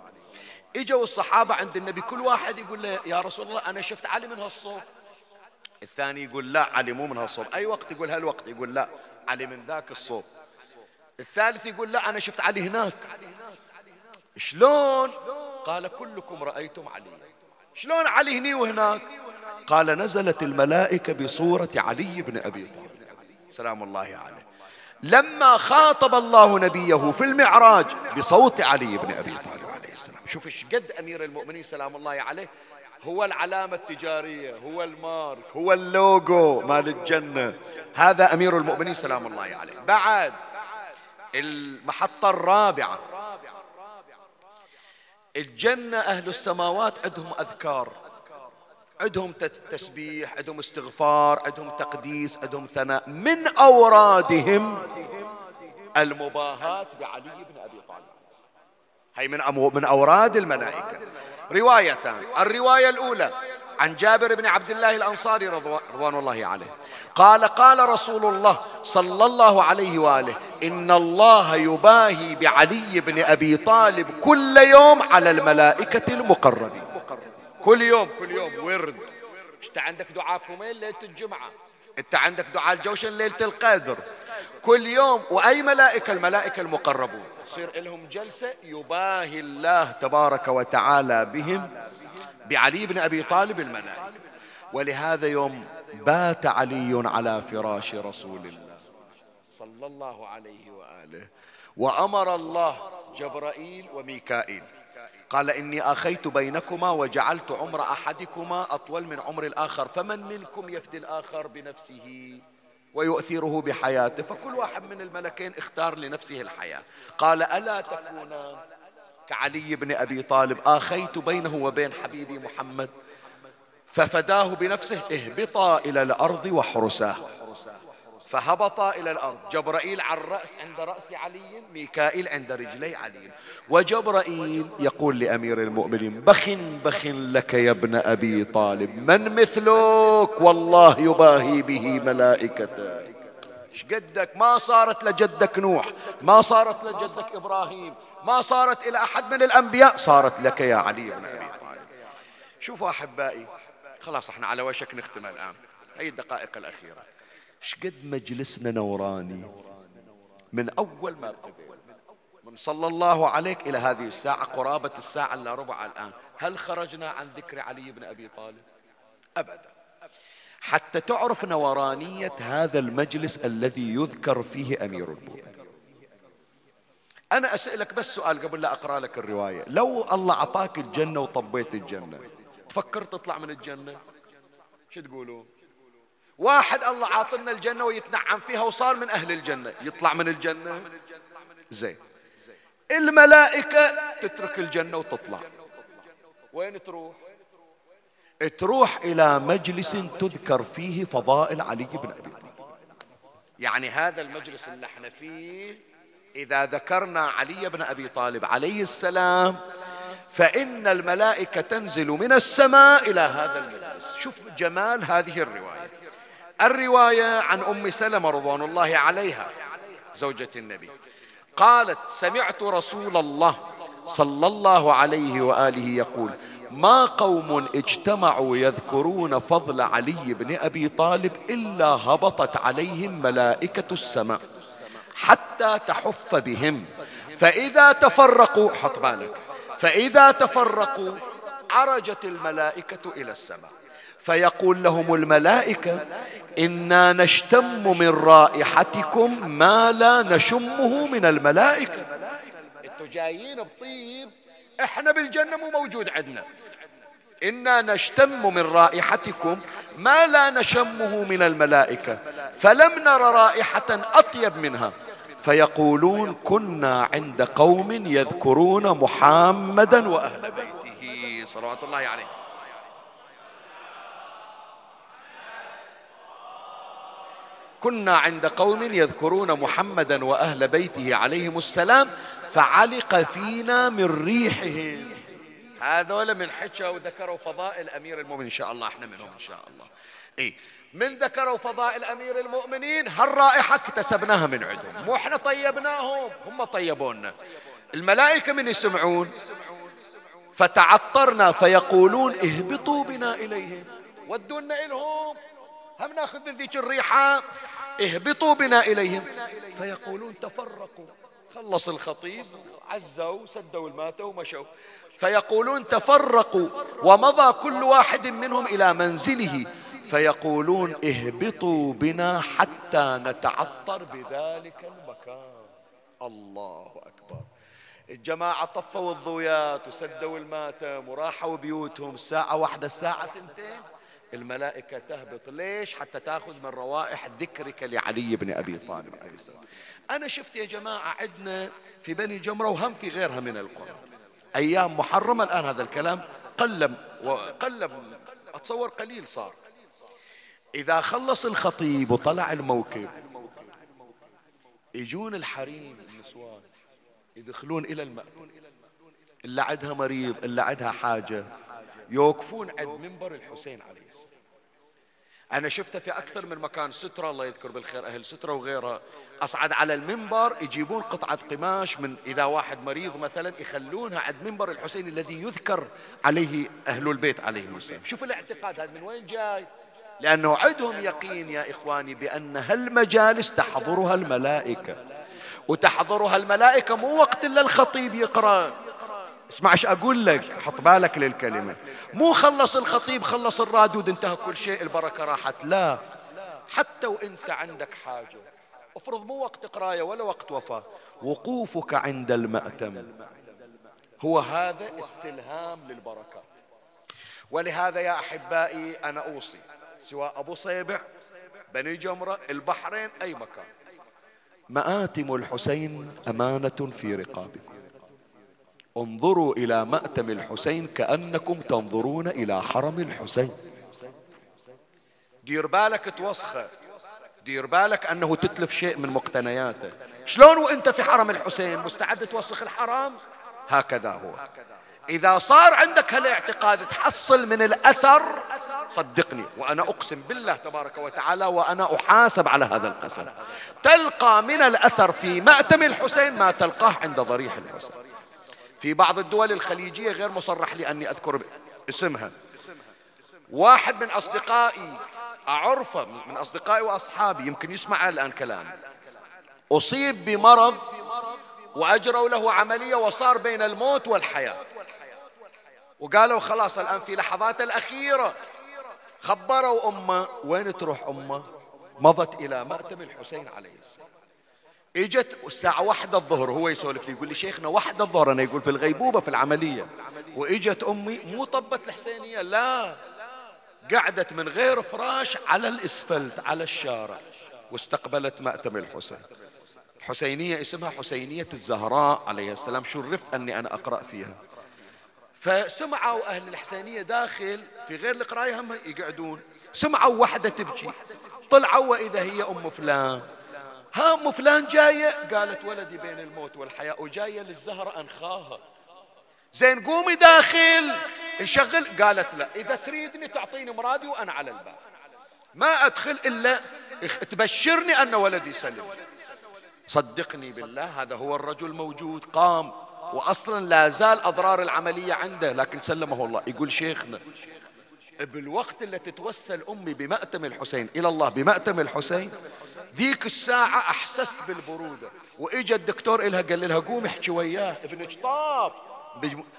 إجوا الصحابة عند النبي كل واحد يقول له يا رسول الله أنا شفت علي من هالصوب. الثاني يقول لا علي مو من هالصوب. أي وقت يقول هالوقت. يقول لا علي من ذاك الصوب. الثالث يقول لا أنا شفت علي هناك. شلون؟ قال كلكم رأيتم علي. شلون علي هني وهناك؟ قال نزلت الملائكة بصورة علي بن أبي طالب. سلام الله عليه. لما خاطب الله نبيه في المعراج بصوت علي بن أبي طالب عليه السلام. شوف إيش قد أمير المؤمنين سلام الله عليه. هو العلامة التجارية هو المارك هو اللوجو مال الجنة. هذا أمير المؤمنين سلام الله عليه. بعد المحطة الرابعة. الجنة أهل السماوات عندهم أذكار. عندهم تسبيح عندهم استغفار عندهم تقديس عندهم ثناء. من أورادهم المباهاة بعلي بن أبي طالب. هي من من أوراد الملائكة. روايتان. الرواية الأولى عن جابر بن عبد الله الأنصاري رضوان الله عليه. قال قال رسول الله صلى الله عليه وآله إن الله يباهي بعلي بن أبي طالب كل يوم على الملائكة المقربين. كل يوم. كل يوم. ورد. انت عندك دعاء كميل ليلة الجمعة. انت عندك دعاء الجوشن ليلة القدر. كل يوم. وأي ملائكة؟ الملائكة المقربون. يصير لهم جلسة يباهي الله تبارك وتعالى بهم بعلي بن أبي طالب الملائكة. ولهذا يوم بات علي على فراش رسول الله صلى الله عليه وآله. وأمر الله جبرائيل وميكائيل قال إني أخيت بينكما وجعلت عمر أحدكما أطول من عمر الآخر. فمن منكم يفدي الآخر بنفسه ويؤثره بحياته؟ فكل واحد من الملكين اختار لنفسه الحياة. قال ألا تكونا كعلي بن أبي طالب؟ آخيت بينه وبين حبيبي محمد. ففداه بنفسه اهبطا إلى الأرض واحرساه. فهبطا إلى الأرض. جبرائيل على الرأس عند رأس علي ميكائيل عند رجلي علي. وجبرائيل يقول لأمير المؤمنين بخ بخ لك يا ابن أبي طالب من مثلك والله يباهي به ملائكته. قدك؟ ما صارت لجدك نوح ما صارت لجدك إبراهيم ما صارت إلى أحد من الأنبياء صارت لك يا علي بن أبي طالب. شوفوا أحبائي خلاص إحنا على وشك نختم الآن. هي الدقائق الأخيرة. شقد مجلسنا نوراني؟ من أول ما من صلى الله عليك إلى هذه الساعة قرابة الساعة إلا ربع الآن. هل خرجنا عن ذكر علي بن أبي طالب؟ أبدا. حتى تعرف نورانية هذا المجلس الذي يذكر فيه أمير المؤمنين. أنا أسألك بس سؤال قبل لا أقرأ لك الرواية. لو الله أعطاك الجنة وطبيت الجنة تفكر تطلع من الجنة؟ شو تقولون؟ واحد الله عاطلنا الجنة ويتنعم فيها وصار من أهل الجنة. يطلع من الجنة. زين. الملائكة تترك الجنة وتطلع. وين تروح؟ تروح إلى مجلس تذكر فيه فضائل علي بن أبي طالب. يعني هذا المجلس اللي إحنا فيه إذا ذكرنا علي بن أبي طالب عليه السلام فإن الملائكة تنزل من السماء إلى هذا المجلس. شوف جمال هذه الرواية. الرواية عن أم سلمة رضوان الله عليها زوجة النبي. قالت سمعت رسول الله صلى الله عليه وآله يقول ما قوم اجتمعوا يذكرون فضل علي بن أبي طالب إلا هبطت عليهم ملائكة السماء حتى تحف بهم. فإذا تفرقوا حط بالك فإذا تفرقوا عرجت الملائكة إلى السماء. فيقول لهم الملائكة إنا نشتم من رائحتكم ما لا نشمه من الملائكة. أنتوا جايين بطيب إحنا بالجنة مو موجود عندنا. إنا نشتم من رائحتكم ما لا نشمه من الملائكة فلم نر رائحة أطيب منها. فيقولون كنا عند قوم يذكرون محمدا وأهل بيته. صلوات الله عليه. كنا عند قوم يذكرون محمدا وأهل بيته عليهم السلام فعلق فينا من ريحهم. هذول من حكوا وذكروا فضائل أمير المؤمنين. إن شاء الله إحنا منهم إن شاء الله. اي من ذكروا فضائل أمير المؤمنين؟ هالرائحة اكتسبناها من عندهم. مو إحنا طيبناهم هم طيبونا. الملائكة من يسمعون؟ فتعطرنا فيقولون اهبطوا بنا إليهم. ودونا إلهم. هم ناخذ من ذيك الريحة. اهبطوا بنا إليهم. فيقولون تفرقوا. خلص الخطيب عزوا سدوا الماتة ومشوا. فيقولون تفرقوا ومضى كل واحد منهم إلى منزله. فيقولون اهبطوا بنا حتى نتعطر بذلك المكان. الله أكبر. الجماعة طفوا الضويات وسدوا الماتم وراحوا بيوتهم. ساعة واحدة الساعة ثنتين. الملائكة تهبط. ليش؟ حتى تأخذ من روائح ذكرك لعلي بن أبي طالب عليه السلام. أنا شفت يا جماعة عندنا في بني جمرة وهم في غيرها من القرى. أيام محرمة الآن هذا الكلام قلم وقلم أتصور قليل صار. إذا خلص الخطيب وطلع الموكب يجون الحريم النسوان يدخلون إلى المأذون اللي عندها مريض اللي عندها حاجة. يوقفون عند منبر الحسين عليه السلام. أنا شفته في أكثر من مكان سترة الله يذكر بالخير أهل سترة وغيرها. أصعد على المنبر يجيبون قطعة قماش من إذا واحد مريض مثلا يخلونها عند منبر الحسين الذي يذكر عليه أهل البيت عليهم السلام. شوف الاعتقاد هذا من وين جاي؟ لأنه عندهم يقين يا إخواني بأن هالمجالس تحضرها الملائكة. وتحضرها الملائكة مو وقت إلا الخطيب يقرأ. اسمع إيش أقول لك؟ حط بالك للكلمة. مو خلص الخطيب خلص الرادود انتهى كل شيء البركة راحت. لا. حتى وانت عندك حاجة. افرض مو وقت قراية ولا وقت وفاة. وقوفك عند المأتم. هو هذا استلهام للبركات ولهذا يا أحبائي أنا أوصي. سواء أبو صيبع بني جمرة البحرين أي مكان. مآتم الحسين أمانة في رقابكم. انظروا إلى مأتم الحسين كأنكم تنظرون إلى حرم الحسين. دير بالك توسخه دير بالك أنه تتلف شيء من مقتنياته. شلون وإنت في حرم الحسين؟ مستعد توسخ الحرام؟ هكذا هو. إذا صار عندك هالاعتقاد تحصل من الأثر صدقني وأنا أقسم بالله تبارك وتعالى وأنا أحاسب على هذا القسم. تلقى من الأثر في مأتم الحسين ما تلقاه عند ضريح الحسين. في بعض الدول الخليجية غير مصرح لي أني أذكر اسمها. واحد من أصدقائي أعرفه من أصدقائي وأصحابي يمكن يسمع الآن كلامي أصيب بمرض وأجروا له عملية وصار بين الموت والحياة. وقالوا خلاص الآن في لحظات الأخيرة. خبروا أمه وين تروح أمه؟ مضت إلى مأتم الحسين عليه السلام. اجت الساعة واحدة الظهر هو يسولف لي يقول لي شيخنا واحدة الظهر أنا يقول في الغيبوبة في العملية. وإجت أمي مو طبت الحسينية لا قعدت من غير فراش على الإسفلت على الشارع واستقبلت مأتم الحسين. الحسينية اسمها حسينية الزهراء عليه السلام شرفت أني أنا أقرأ فيها. فسمعوا أهل الحسينية داخل في غير القراية هم يقعدون. سمعوا وحدة تبكي طلعوا وإذا هي أم فلان. ها أم فلان جاية؟ قالت ولدي بين الموت والحياة وجاية للزهرة أنخاها. زين قومي داخل نشغل قالت لا إذا تريدني تعطيني مرادي وأنا على الباب. ما أدخل إلا تبشرني أن ولدي سلم صدقني بالله هذا هو الرجل موجود قام. وأصلا لا زال أضرار العملية عنده لكن سلمه الله. يقول شيخنا بالوقت اللي تتوسل أمي بمأتم الحسين. إلى الله بمأتم الحسين. ذيك الساعة أحسست بالبرودة. وإجا الدكتور إلها قال لها قومي احكي وياه. ابنك طاب.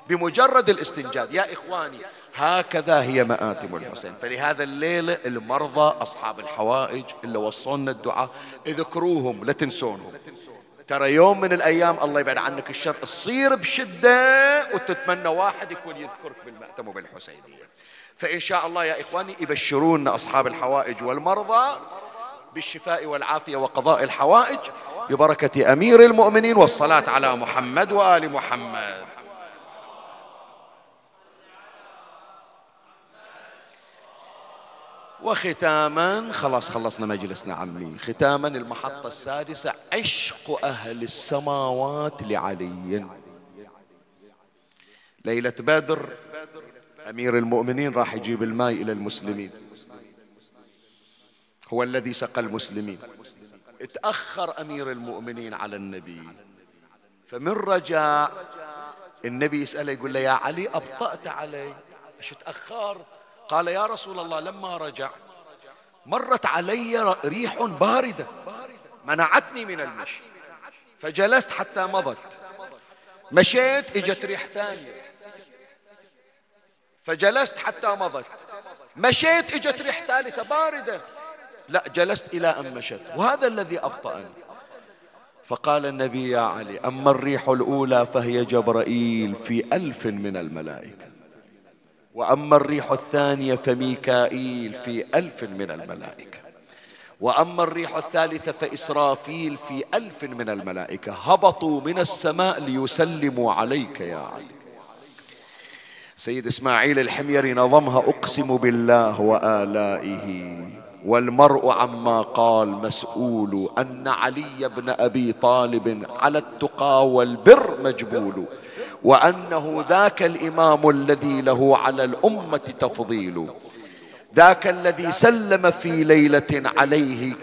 بمجرد الاستنجاد. يا إخواني هكذا هي مآتم الحسين. فلهذا الليلة المرضى أصحاب الحوائج اللي وصونا الدعاء اذكروهم لا تنسونهم. ترى يوم من الأيام الله يبعد عنك الشر تصير بشدة وتتمنى واحد يكون يذكرك بالمأتم وبالحسينية. فإن شاء الله يا إخواني يبشرون أصحاب الحوائج والمرضى بالشفاء والعافية وقضاء الحوائج ببركة أمير المؤمنين والصلاة على محمد وآل محمد. وختاما خلاص خلصنا مجلسنا عمي. ختاما المحطة السادسة عشق أهل السماوات لعلي. ليلة بدر أمير المؤمنين راح يجيب الماء إلى المسلمين. هو الذي سقى المسلمين. اتأخر أمير المؤمنين على النبي. فمن رجع النبي يسأله يقول له يا علي أبطأت علي. إيش تأخرت قال يا رسول الله لما رجعت مرت علي ريح باردة منعتني من المشي فجلست حتى مضت. مشيت إجت ريح ثانية. فجلست حتى مضت. مشيت إجت ريح ثالثة باردة. لا جلست إلى أن مشت وهذا الذي أبطأني. فقال النبي يا علي أما الريح الأولى فهي جبرائيل في ألف من الملائكة. وأما الريح الثانية فميكائيل في ألف من الملائكة. وأما الريح الثالثة فإسرافيل في ألف من الملائكة. هبطوا من السماء ليسلموا عليك يا علي. سيد إسماعيل الحميري نظمها أقسم بالله وآلائه والمرء عما قال مسؤول أن علي بن أبي طالب على التقى والبر مجبول وأنه ذاك الإمام الذي له على الأمة تفضيل. ذاك الذي سلم في ليلة عليه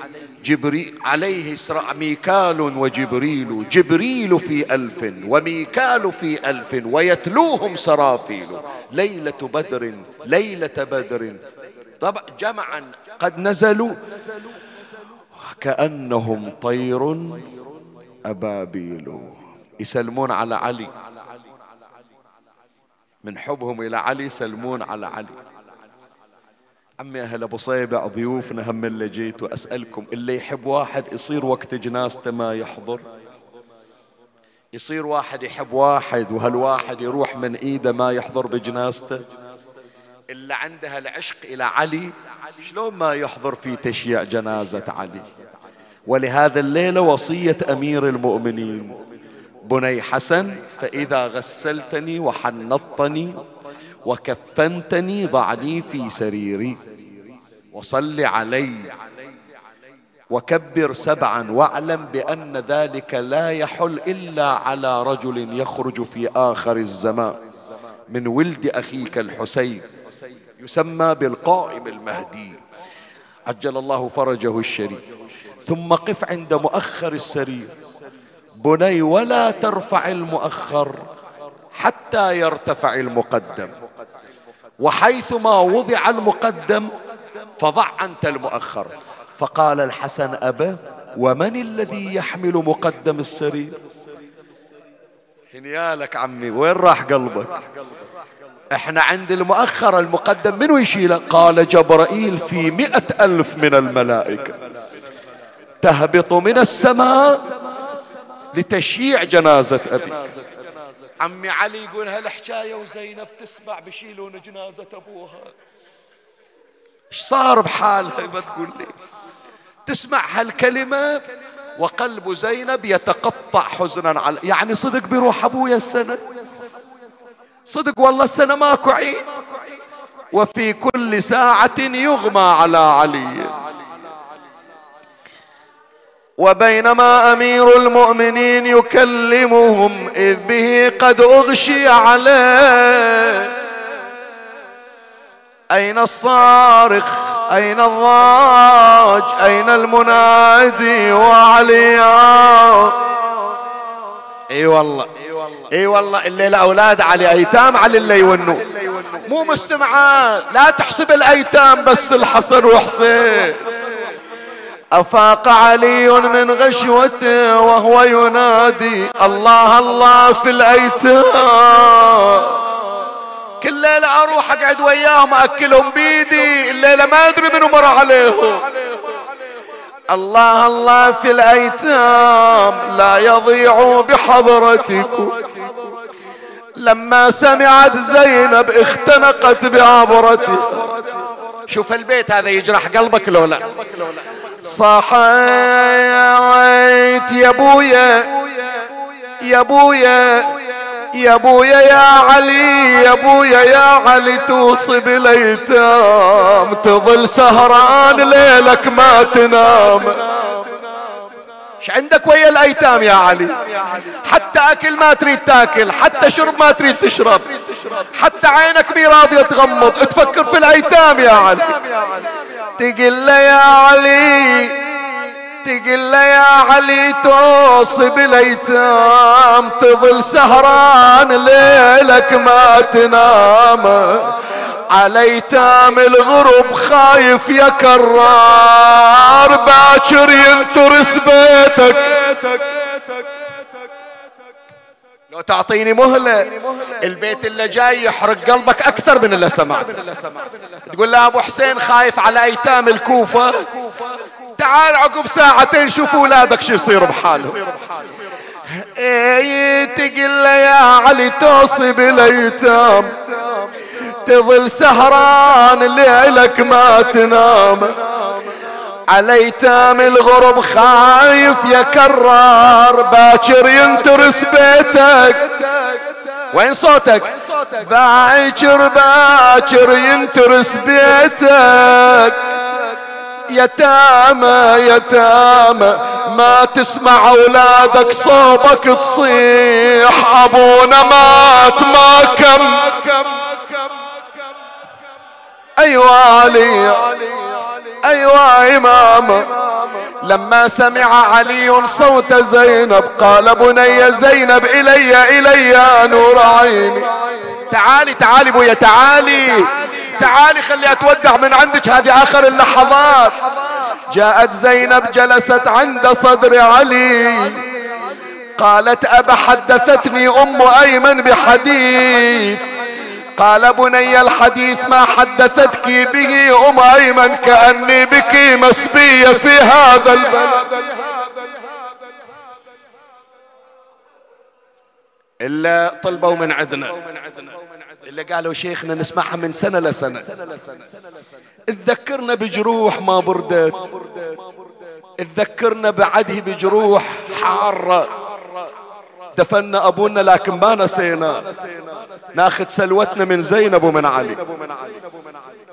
جبريل عليه إسراء ميكال وجبريل. جبريل في ألف وميكال في ألف ويتلوهم سرافيل. ليلة بدر ليلة بدر. طبعا جمعا قد نزلوا؟ كأنهم طير أبابيل. يسلمون على علي. من حبهم إلى علي يسلمون على علي. عمي أهل أبو صيبع ضيوفنا هم اللي جيت وأسألكم اللي يحب واحد يصير وقت جنازته ما يحضر؟ يصير واحد يحب واحد وهالواحد يروح من إيده ما يحضر بجنازته؟ إلا عندها العشق إلى علي شلون ما يحضر في تشييع جنازة علي؟ ولهذا الليلة وصية أمير المؤمنين. بني حسن فإذا غسلتني وحنطتني وكفنتني ضعني في سريري. وصل علي. وكبر سبعا واعلم بأن ذلك لا يحل إلا على رجل يخرج في آخر الزمان. من ولد أخيك الحسين. يسمى بالقائم المهدي. عجل الله فرجه الشريف. ثم قف عند مؤخر السرير. بني ولا ترفع المؤخر حتى يرتفع المقدم. وحيثما وضع المقدم فضع أنت المؤخر. فقال الحسن أبا ومن الذي يحمل مقدم السرير؟ هنيالك عمي وين راح قلبك؟ إحنا عند المؤخر المقدم منو يشيله قال جبرائيل في مئة ألف من الملائكة. تهبط من السماء لتشييع جنازة أبيك. عمي علي يقول هالحكاية وزينب تسمع بشيلون جنازة أبوها. إيش صار بحالها ما تقول لي؟ تسمع هالكلمة وقلب زينب يتقطع حزنا على يعني صدق بيروح أبويا السنة؟ صدق والله السنة ماكو عيد؟ وفي كل ساعة يغمى على علي. وبينما أمير المؤمنين يكلمهم إذ به قد أغشي عليه. أين الصارخ؟ أين الضاج أين المنادي وعلي إي والله إي والله الليلة أولاد علي أيتام علي اللي يونوا. مو مستمعات لا تحسب الأيتام بس الحسن وحسين أفاق علي من غشوته وهو ينادي الله الله في الأيتام. كل ليلة أروح أقعد وياهم أكلهم بيدي الليلة ما أدري منو مر عليهم. الله الله في الأيتام لا يضيعوا بحضرتكم. لما سمعت زينب اختنقت بعبرته شوف البيت هذا يجرح قلبك لو لا صحيت يا ابويا يا ابويا يا ابويا يا علي يا ابويا يا علي توصي بالايتام تظل سهران ليلك ما تنام. إيش عندك ويا الأيتام يا علي؟ حتى أكل ما تريد تاكل حتى شرب ما تريد تشرب حتى عينك مي راضية تغمض تفكر في الأيتام يا علي. تقل يا علي تقل يا علي توصي بالايتام تظل سهران ليلك ما تنام. على أيتام الغرب خايف يا كرار باكر ينترس بيتك. لو تعطيني مهلة البيت اللي جاي يحرق قلبك أكثر من اللي سمعت تقول له أبو حسين خايف على أيتام الكوفة. تعال عقب ساعتين شوف أولادك شو يصير بحالهم. إيه تقل يا علي توصي بالأيتام. تظل سهران ليلك ما تنام. على ايتام الغرب خايف يا كرار باكر ينترس بيتك. وين صوتك؟ باكر باكر ينترس بيتك. يتامى يتامى ما تسمع أولادك صوبك تصيح. أبونا مات ما كم. أيوه علي. أيوه امام لما سمع علي صوت زينب قال بني زينب إلي إلي نور عيني. تعالي تعالي بويا تعالي. تعالي خلي أتودع من عندك هذه آخر اللحظات. جاءت زينب جلست عند صدر علي. قالت ابا حدثتني أم أيمن بحديث. قال بني الحديث ما حدثتك به ام ايمن كأني بك مسبيه في هذا البلد. إلا طلبوا من عندنا اللي قالوا شيخنا نسمعها من سنة لسنة. تذكرنا بجروح ما بردت. تذكرنا بعده بجروح حارة. دفنا أبونا لكن ما نسينا. ناخذ سلوتنا من زينب ومن علي.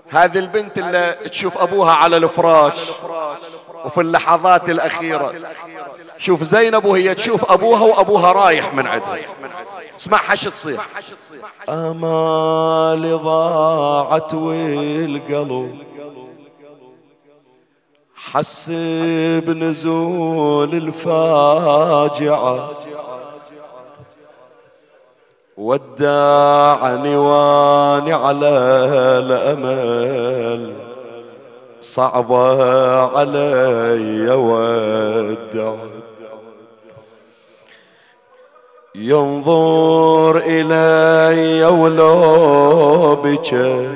هذه البنت اللي تشوف أبوها على الفراش وفي اللحظات الأخيرة. شوف زينب وهي تشوف أبوها وأبوها رايح من عندها. اسمع حش تصيح. امالي ضاعت والقلب حس بنزول الفاجعة. ودعني واني على الأمل صعبة علي ودع ينظر إلي ولو بكى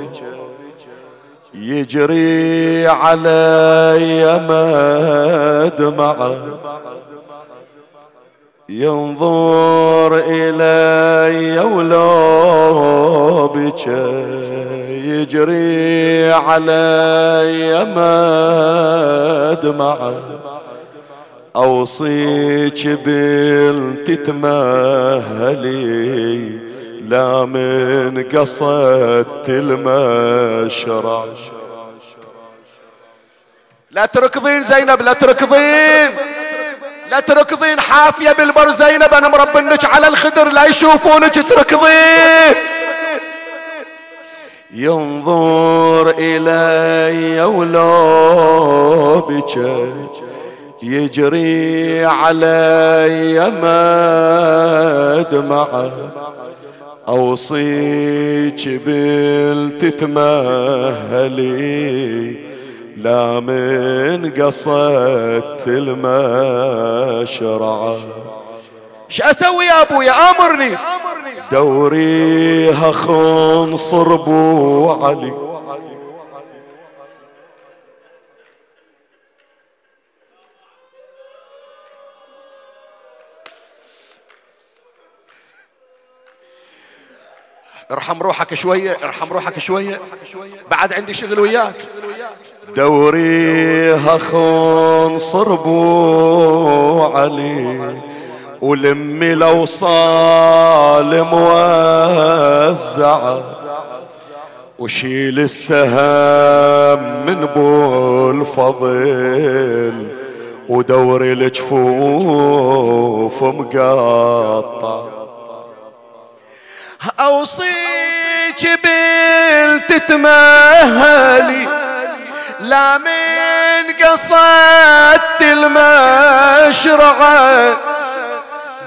يجري علي مدمعه ينظر إلي ولو بكى يجري علي مدمعه أوصيك بنت تمهلي لا من قصدت المشرع. لا تركضين زينب لا تركضين. لا تركضين حافية بالبر زينب. أنا مربنك على الخدر لا يشوفونك تركضين. ينظر إلي ولو بجج يجري علي مدمعه أوصيك بنت تمهلي. لا من قصدت المشرعة إيش أسوي يا ابويا آمرني. دوريها خنصر بو علي. ارحم روحك شوية ارحم روحك شوية. بعد عندي شغل وياك. دوريها خون صربو علي ولمي لو صال موزعة وشيل السهام من بو الفضل ودوري الجفوف مقطع. أوصيك بنت لا من قصدت المشرعة.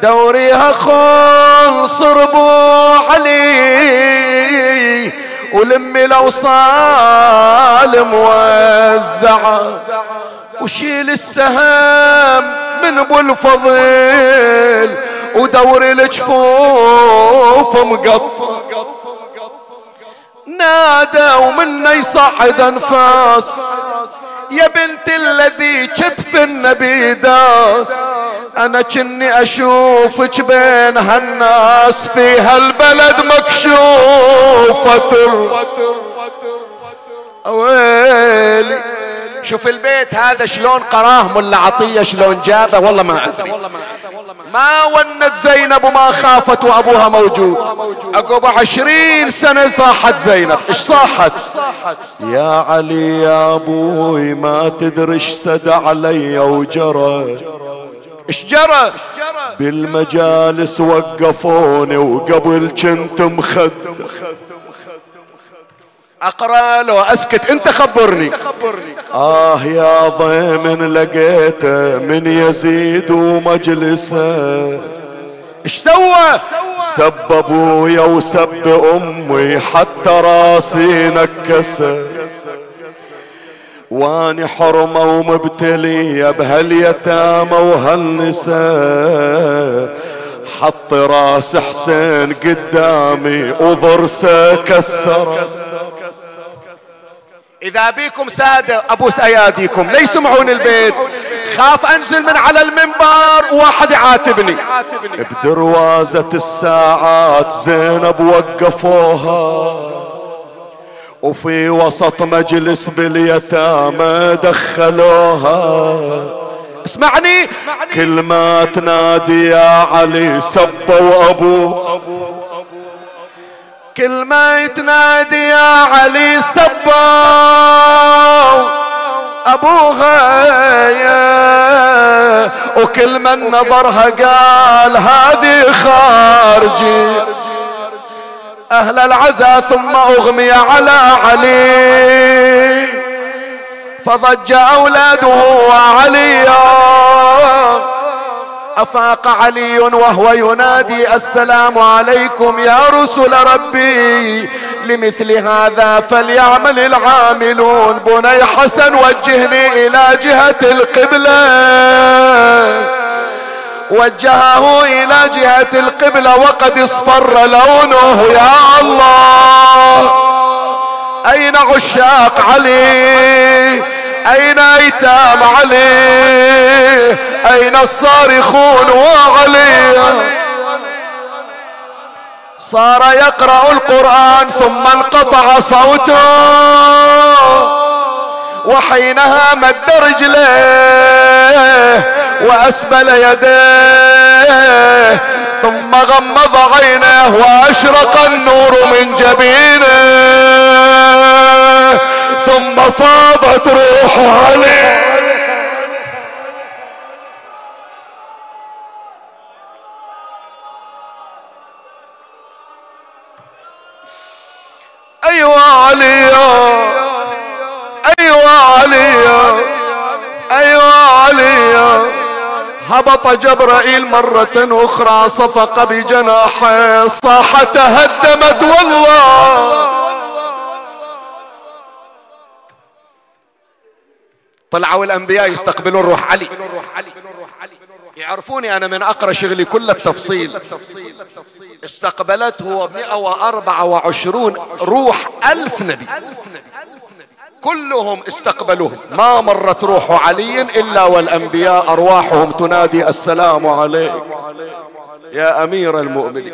دوريها خلص ربوع علي ولمي الاوصال موزعة وشيل السهام من أبو الفضل ودور الجفوف مقطع نادى ومنا يصعد انفاس. يا بنت الذي كتف النبي داس. أنا كني أشوفك بين هالناس في هالبلد مكشوفة ويلي شوف البيت هذا شلون قراه ملا عطية شلون جابه والله ما أدري. ما ونت زينب وما خافت وأبوها موجود. عقب عشرين سنة صاحت زينب. إيش صاحت؟ يا علي يا أبوي ما تدري سد علي وجرى. إيش جرى؟ بالمجالس وقفوني وقبل كنت مخد. أقرأ له اسكت أنت خبرني. آه يا ضيمن لقيته من يزيد ومجلسه إيش سوى؟ سب أبويا وسب أمي حتى راسي نكسه. واني حرمة ومبتلية بهاليتامى وهالنساء. حط راس حسين قدامي وضرسه كسر إذا بيكم سادة ابوس اياديكم لا يسمعون البيت. خاف أنزل من على المنبر وواحد يعاتبني. بدروازة الساعات زينب وقفوها. وفي وسط مجلس باليتامى دخلوها. اسمعني. كل ما تنادي يا علي سبوا ابوه كل ما يتنادي يا علي صبوا ابوها يا وكل من نظرها قال هذه خارجي. أهل العزاء ثم أغمي على علي. فضج أولاده وعليا أفاق علي وهو ينادي السلام عليكم يا رسل ربي لمثل هذا فليعمل العاملون بني حسن وجهني إلى جهة القبلة وجهه إلى جهة القبلة وقد اصفر لونه يا الله أين عشاق علي أين إيتام علي؟ أين الصارخون وعلي؟ صار يقرأ القرآن ثم انقطع صوته. وحينها مد رجليه وأسبل يديه. ثم غمض عينه وأشرق النور من جبينه. فاضت روحه عليه. أيوه علي أيوه علي أيوه علي هبط جبرائيل مرة أخرى صفق بجناحه صاح تهدمت والله. طلعوا الأنبياء يستقبلون روح علي. يعرفوني أنا من أقرأ شغلي كل التفصيل. استقبلته 124 روح ألف نبي. كلهم استقبلوه. ما مرت روح علي إلا والأنبياء أرواحهم تنادي السلام عليك. يا أمير المؤمنين.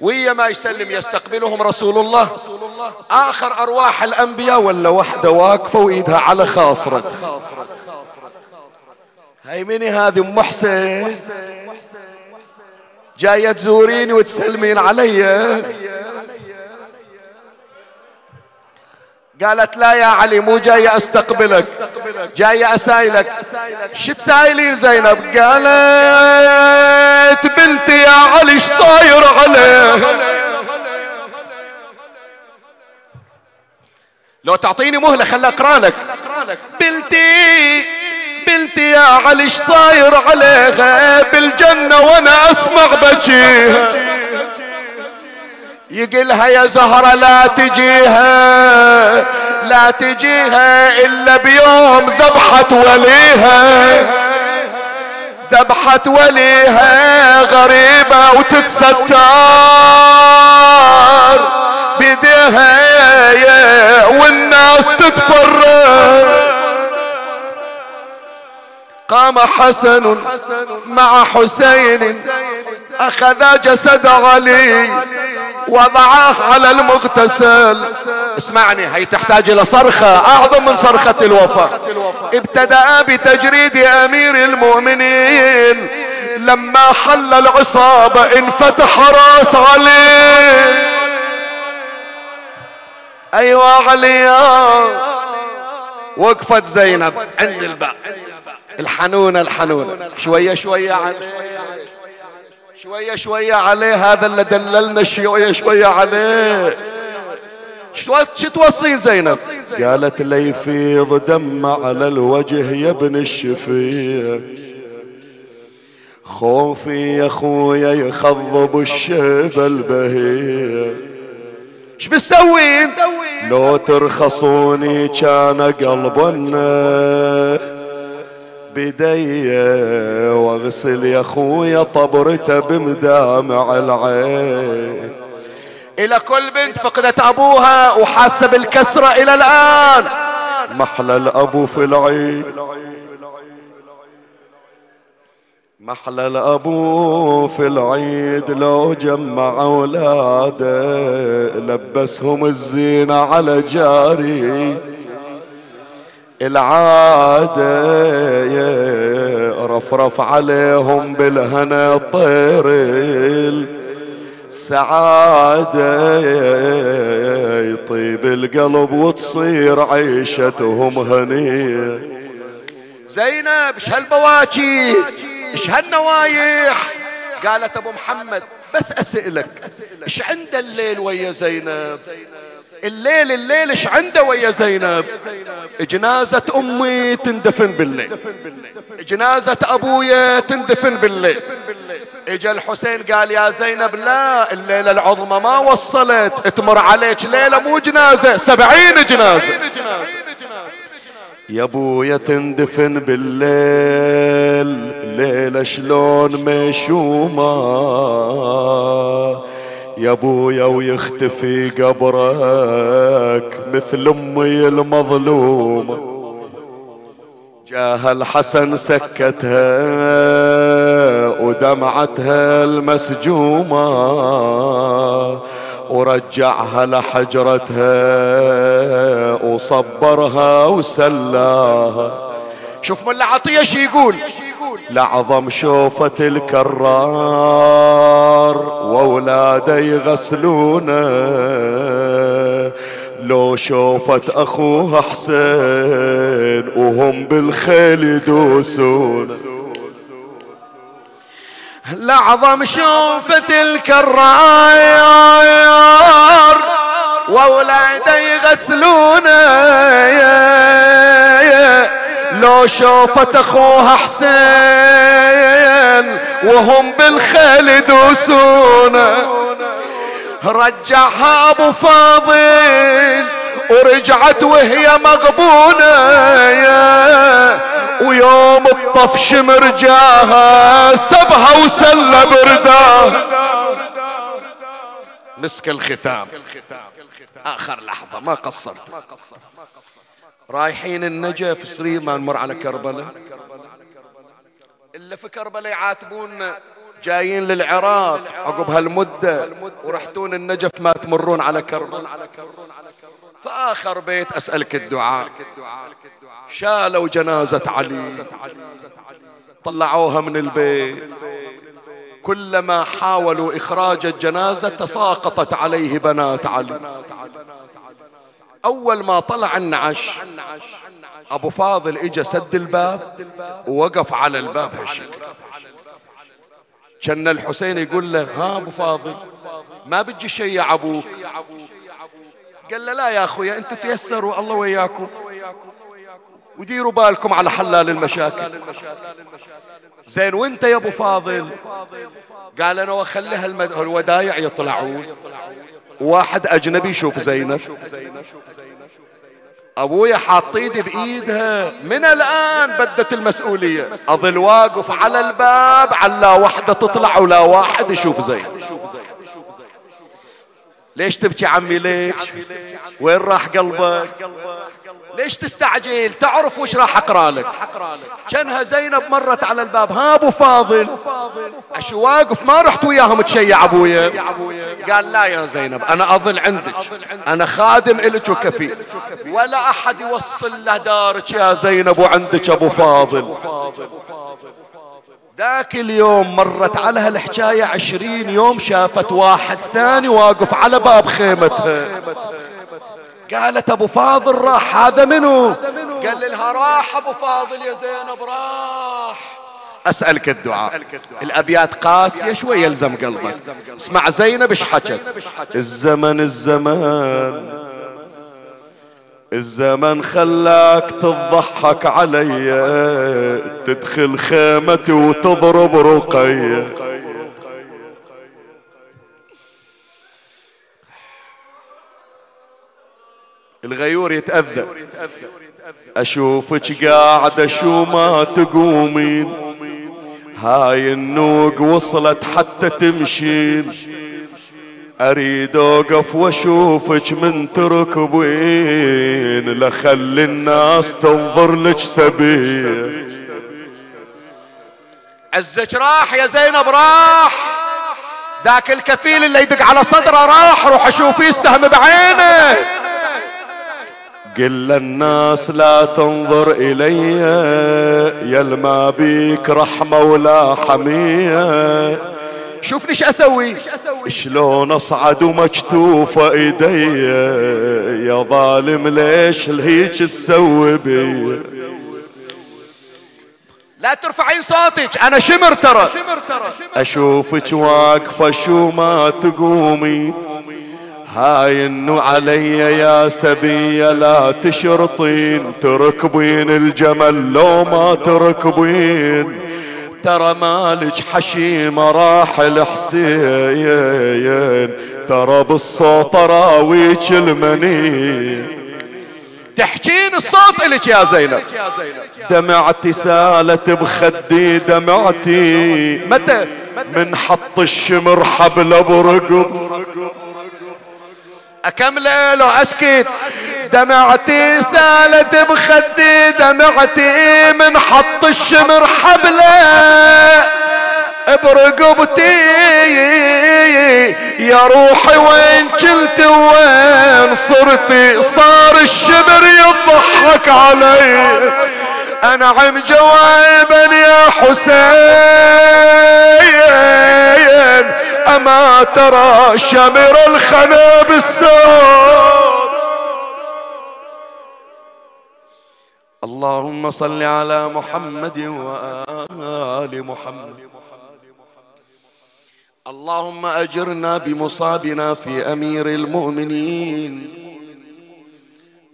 ويا ما يسلم يستقبلهم رسول الله. آخر أرواح الأنبياء ولا وحدة واقفة وإيدها على خاصرة. هاي مني هذه أم محسن جاية تزوريني وتسلمين علي. قالت لا يا علي مو جاية أستقبلك جاية أسايلك. شو تسايلين زينب؟ قالت بنتي يا علي إيش صاير عليه لو تعطيني مهلة خل أقرأ لك. بنتي بنتي يا علي إيش صاير عليها؟ بالجنة وأنا أسمع بجيها يقلها يا زهرة لا تجيها لا تجيها إلا بيوم ذبحت وليها. ذبحت وليها غريبة وتتستر. بيديها والناس تتفرج. قام حسن مع حسين. أخذ جسد علي وضعاه على المغتسل. اسمعني هي تحتاج إلى صرخة أعظم من صرخة الوفاة ابتدأ بتجريد أمير المؤمنين. لما حل العصابة انفتح رأس علي. أيوه علي وقفت زينب عند الباب. الحنونة الحنونة. شوية شوية عليه شوية شوية عليه هذا اللي دللنا شوية شوية عليه. شو توصي زينب؟ قالت لي يفيض دم على الوجه يا ابن الشفيع. خوفي يا خويا يخضب الشيب البهيع. إيش بتسوين؟ لو ترخصوني كان قلبنا بدي واغسل يا خويا طبرته بمدامع العين. إلى كل بنت فقدت أبوها وحاسة بالكسرة إلى الآن. محلى الأبو في العيد. محلى الأبو في العيد لو جمع أولاده لبسهم الزينة على جاري. العادة رفرف عليهم بالهنا طير السعادة يطيب القلب وتصير عيشتهم هنية زينب إيش هالبواكي؟ إيش هالنوايح؟ قالت أبو محمد بس أسألك إيش عند الليل ويا زينب؟ الليل الليل إيش عنده ويا زينب؟ جنازة أمي تندفن بالليل. جنازة أبويا تندفن بالليل. إجا الحسين قال يا زينب لا الليلة العظمى ما وصلت. تمر عليك ليلة مو جنازة سبعين جنازة. يا أبويا تندفن بالليل. ليلة شلون مشومة. يا ابويا ويختفي قبرك مثل أمي المظلومة. جاها الحسن سكتها ودمعتها المسجومة ورجعها لحجرتها وصبرها وسلاها. شوف ملا عطية شي يقول. لعظم شوفة الكرار واولاده يغسلونه لو شوفت أخوها حسين وهم بالخيل يدوسون. لعظم شوفة الكرار واولاده يغسلونه لو شوفت اخوها حسين وهم بالخيل يدوسونه رجعها أبو فاضل ورجعت وهي مغبونة ويوم الطفش مرجاها سبها وسل برداها. مسك الختام. آخر لحظة ما قصرت. رايحين النجف سريما نمر على كربلاء. إلا في كربلاء يعاتبونا جايين للعراق عقب هالمدة ورحتون النجف ما تمرون على كربلاء. فآخر بيت أسألك الدعاء. شالوا جنازة علي. طلعوها من البيت. كلما حاولوا إخراج الجنازة تساقطت عليه بنات علي. أول ما طلع النعش أبو فاضل إجا سد الباب ووقف على الباب هالشكل. كان الحسين يقول له ها أبو فاضل ما بتجي شيع أبوك قال له لا يا أخويا أنتم تيسروا الله وياكم وديروا بالكم على حلال المشاكل. زين وأنت يا أبو فاضل؟ قال أنا وأخليها الودايع يطلعون. واحد أجنبي يشوف زينب. أبويا حاط ايدي بإيدها. من الآن بدت المسؤولية. أظل واقف على الباب على لا وحدة تطلع ولا واحد يشوف زين ليش تبكي عمي؟ ليش؟ وين راح قلبك؟ ليش تستعجل؟ تعرف وش راح أقرأ لك. كانها زينب مرت على الباب. ها أبو فاضل. اشو واقف ما رحت وياهم تشيع أبويا. قال لا يا زينب أنا أظل عندك. أنا خادم إلك وكفيل ولا أحد يوصل له دارك يا زينب وعندك أبو فاضل. ذاك اليوم مرت على هالحكاية عشرين يوم شافت واحد ثاني واقف على باب خيمتها. قالت أبو فاضل راح هذا منو؟ قال لها راح أبو فاضل يا زينب راح. أسألك الدعاء. الأبيات قاسية شوي يلزم قلبك. اسمع زينب إيش حكت؟ الزمن الزمان الزمن خلاك تضحك علي تدخل خيمتي وتضرب رقية الغيور يتأذى. أشوفك قاعدة شو ما تقومين. هاي النوق وصلت حتى تمشين. أريد أوقف واشوفك من تركبين. لخلي الناس تنظر لك سبيل. عزك راح يا زينب راح. ذاك الكفيل اللي يدق على صدره راح. روح اشوفيه السهم بعينه. قل للناس لا تنظر إلي. يا ما بيك رحمة ولا حمية. شوفني إيش أسوي. شلون أصعد ومكتوفة إيدي. يا ظالم ليش الهيج تسوي بي؟ لا ترفعين صوتك أنا شمر ترى. أشوفك واقفة شو ما تقومي. هاي إنه علي يا سبية لا تشرطين تركبين الجمل لو ما تركبين ترى مالك حشيمة راح الحسين. ترى بالصوت راويك المنين. تحجين الصوت إلك يا زينب. دمعتي سالت بخدي دمعتي. متى؟ من حط الشمر حبل برقب اكمله لو أسكت؟ دمعتي سالت بخدي دمعتي من حط الشمر حبله برقبتي يا روحي وين كنت وين صرتي صار الشمر يضحك علي. أنا عم جوابا يا حسين. اما ترى شمر الخنا بالسور اللهم صل على محمد وآل محمد. اللهم أجرنا بمصابنا في أمير المؤمنين.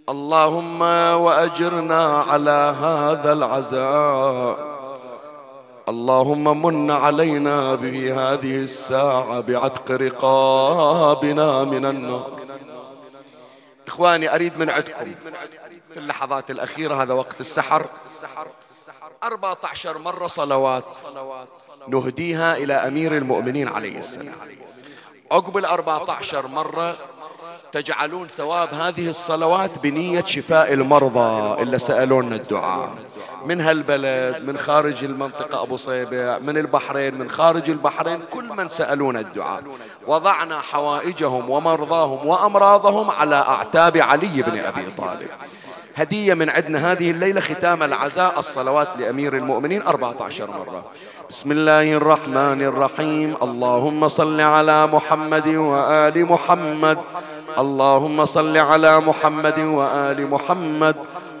اللهم وأجرنا على هذا العزاء. اللهم من علينا بهذه الساعة بعتق رقابنا من النار. إخواني أريد من عندكم في اللحظات الأخيرة هذا وقت السحر 14 مرة صلوات نهديها إلى أمير المؤمنين عليه السلام. عقب 14 مرة تجعلون ثواب هذه الصلوات بنية شفاء المرضى اللي سألونا الدعاء. من هالبلد من خارج المنطقة أبو صيبع من البحرين من خارج البحرين كل من سألونا الدعاء. وضعنا حوائجهم ومرضاهم وأمراضهم على أعتاب علي بن أبي طالب. هدية من عندنا هذه الليلة ختام العزاء الصلوات لأمير المؤمنين 14 مرة. بسم الله الرحمن الرحيم. اللهم صل على محمد وآل محمد. اللهم صل على محمد وآل محمد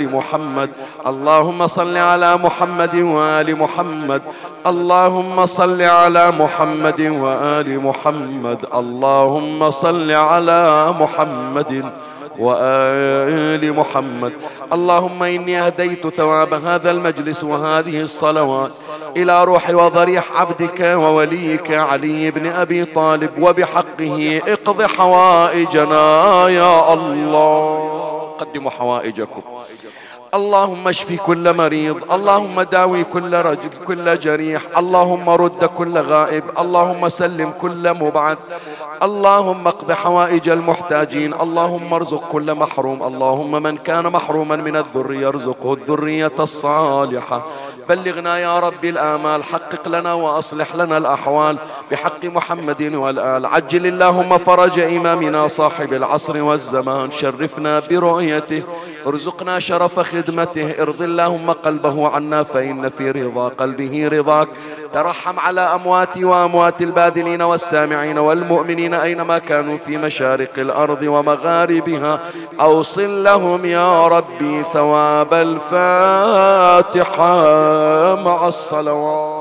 وآل محمد. اللهم صل على محمد وآل محمد. اللهم صل على محمد وآل محمد. اللهم صل على محمد وآل محمد. اللهم إني أهديت ثواب هذا المجلس وهذه الصلوات إلى روح وضريح عبدك ووليك علي بن أبي طالب وبحقه اقض حوائجنا يا الله. قدموا حوائجكم. اللهم اشفي كل مريض اللهم داوي كل رجل كل جريح اللهم رد كل غائب اللهم سلم كل مبعد اللهم اقض حوائج المحتاجين اللهم ارزق كل محروم اللهم من كان محروما من الذرية ارزقه الذرية الصالحة. بلغنا يا رب الآمال حقق لنا وأصلح لنا الأحوال بحق محمد والآل. عجل اللهم فرج إمامنا صاحب العصر والزمان شرفنا برؤيته ارزقنا شرف خدمته ارض اللهم قلبه عنا فإن في رضا قلبه رضاك. ترحم على أمواتي وأموات الباذلين والسامعين والمؤمنين أينما كانوا في مشارق الأرض ومغاربها. أوصل لهم يا ربي ثواب الفاتحة مع الصلوات.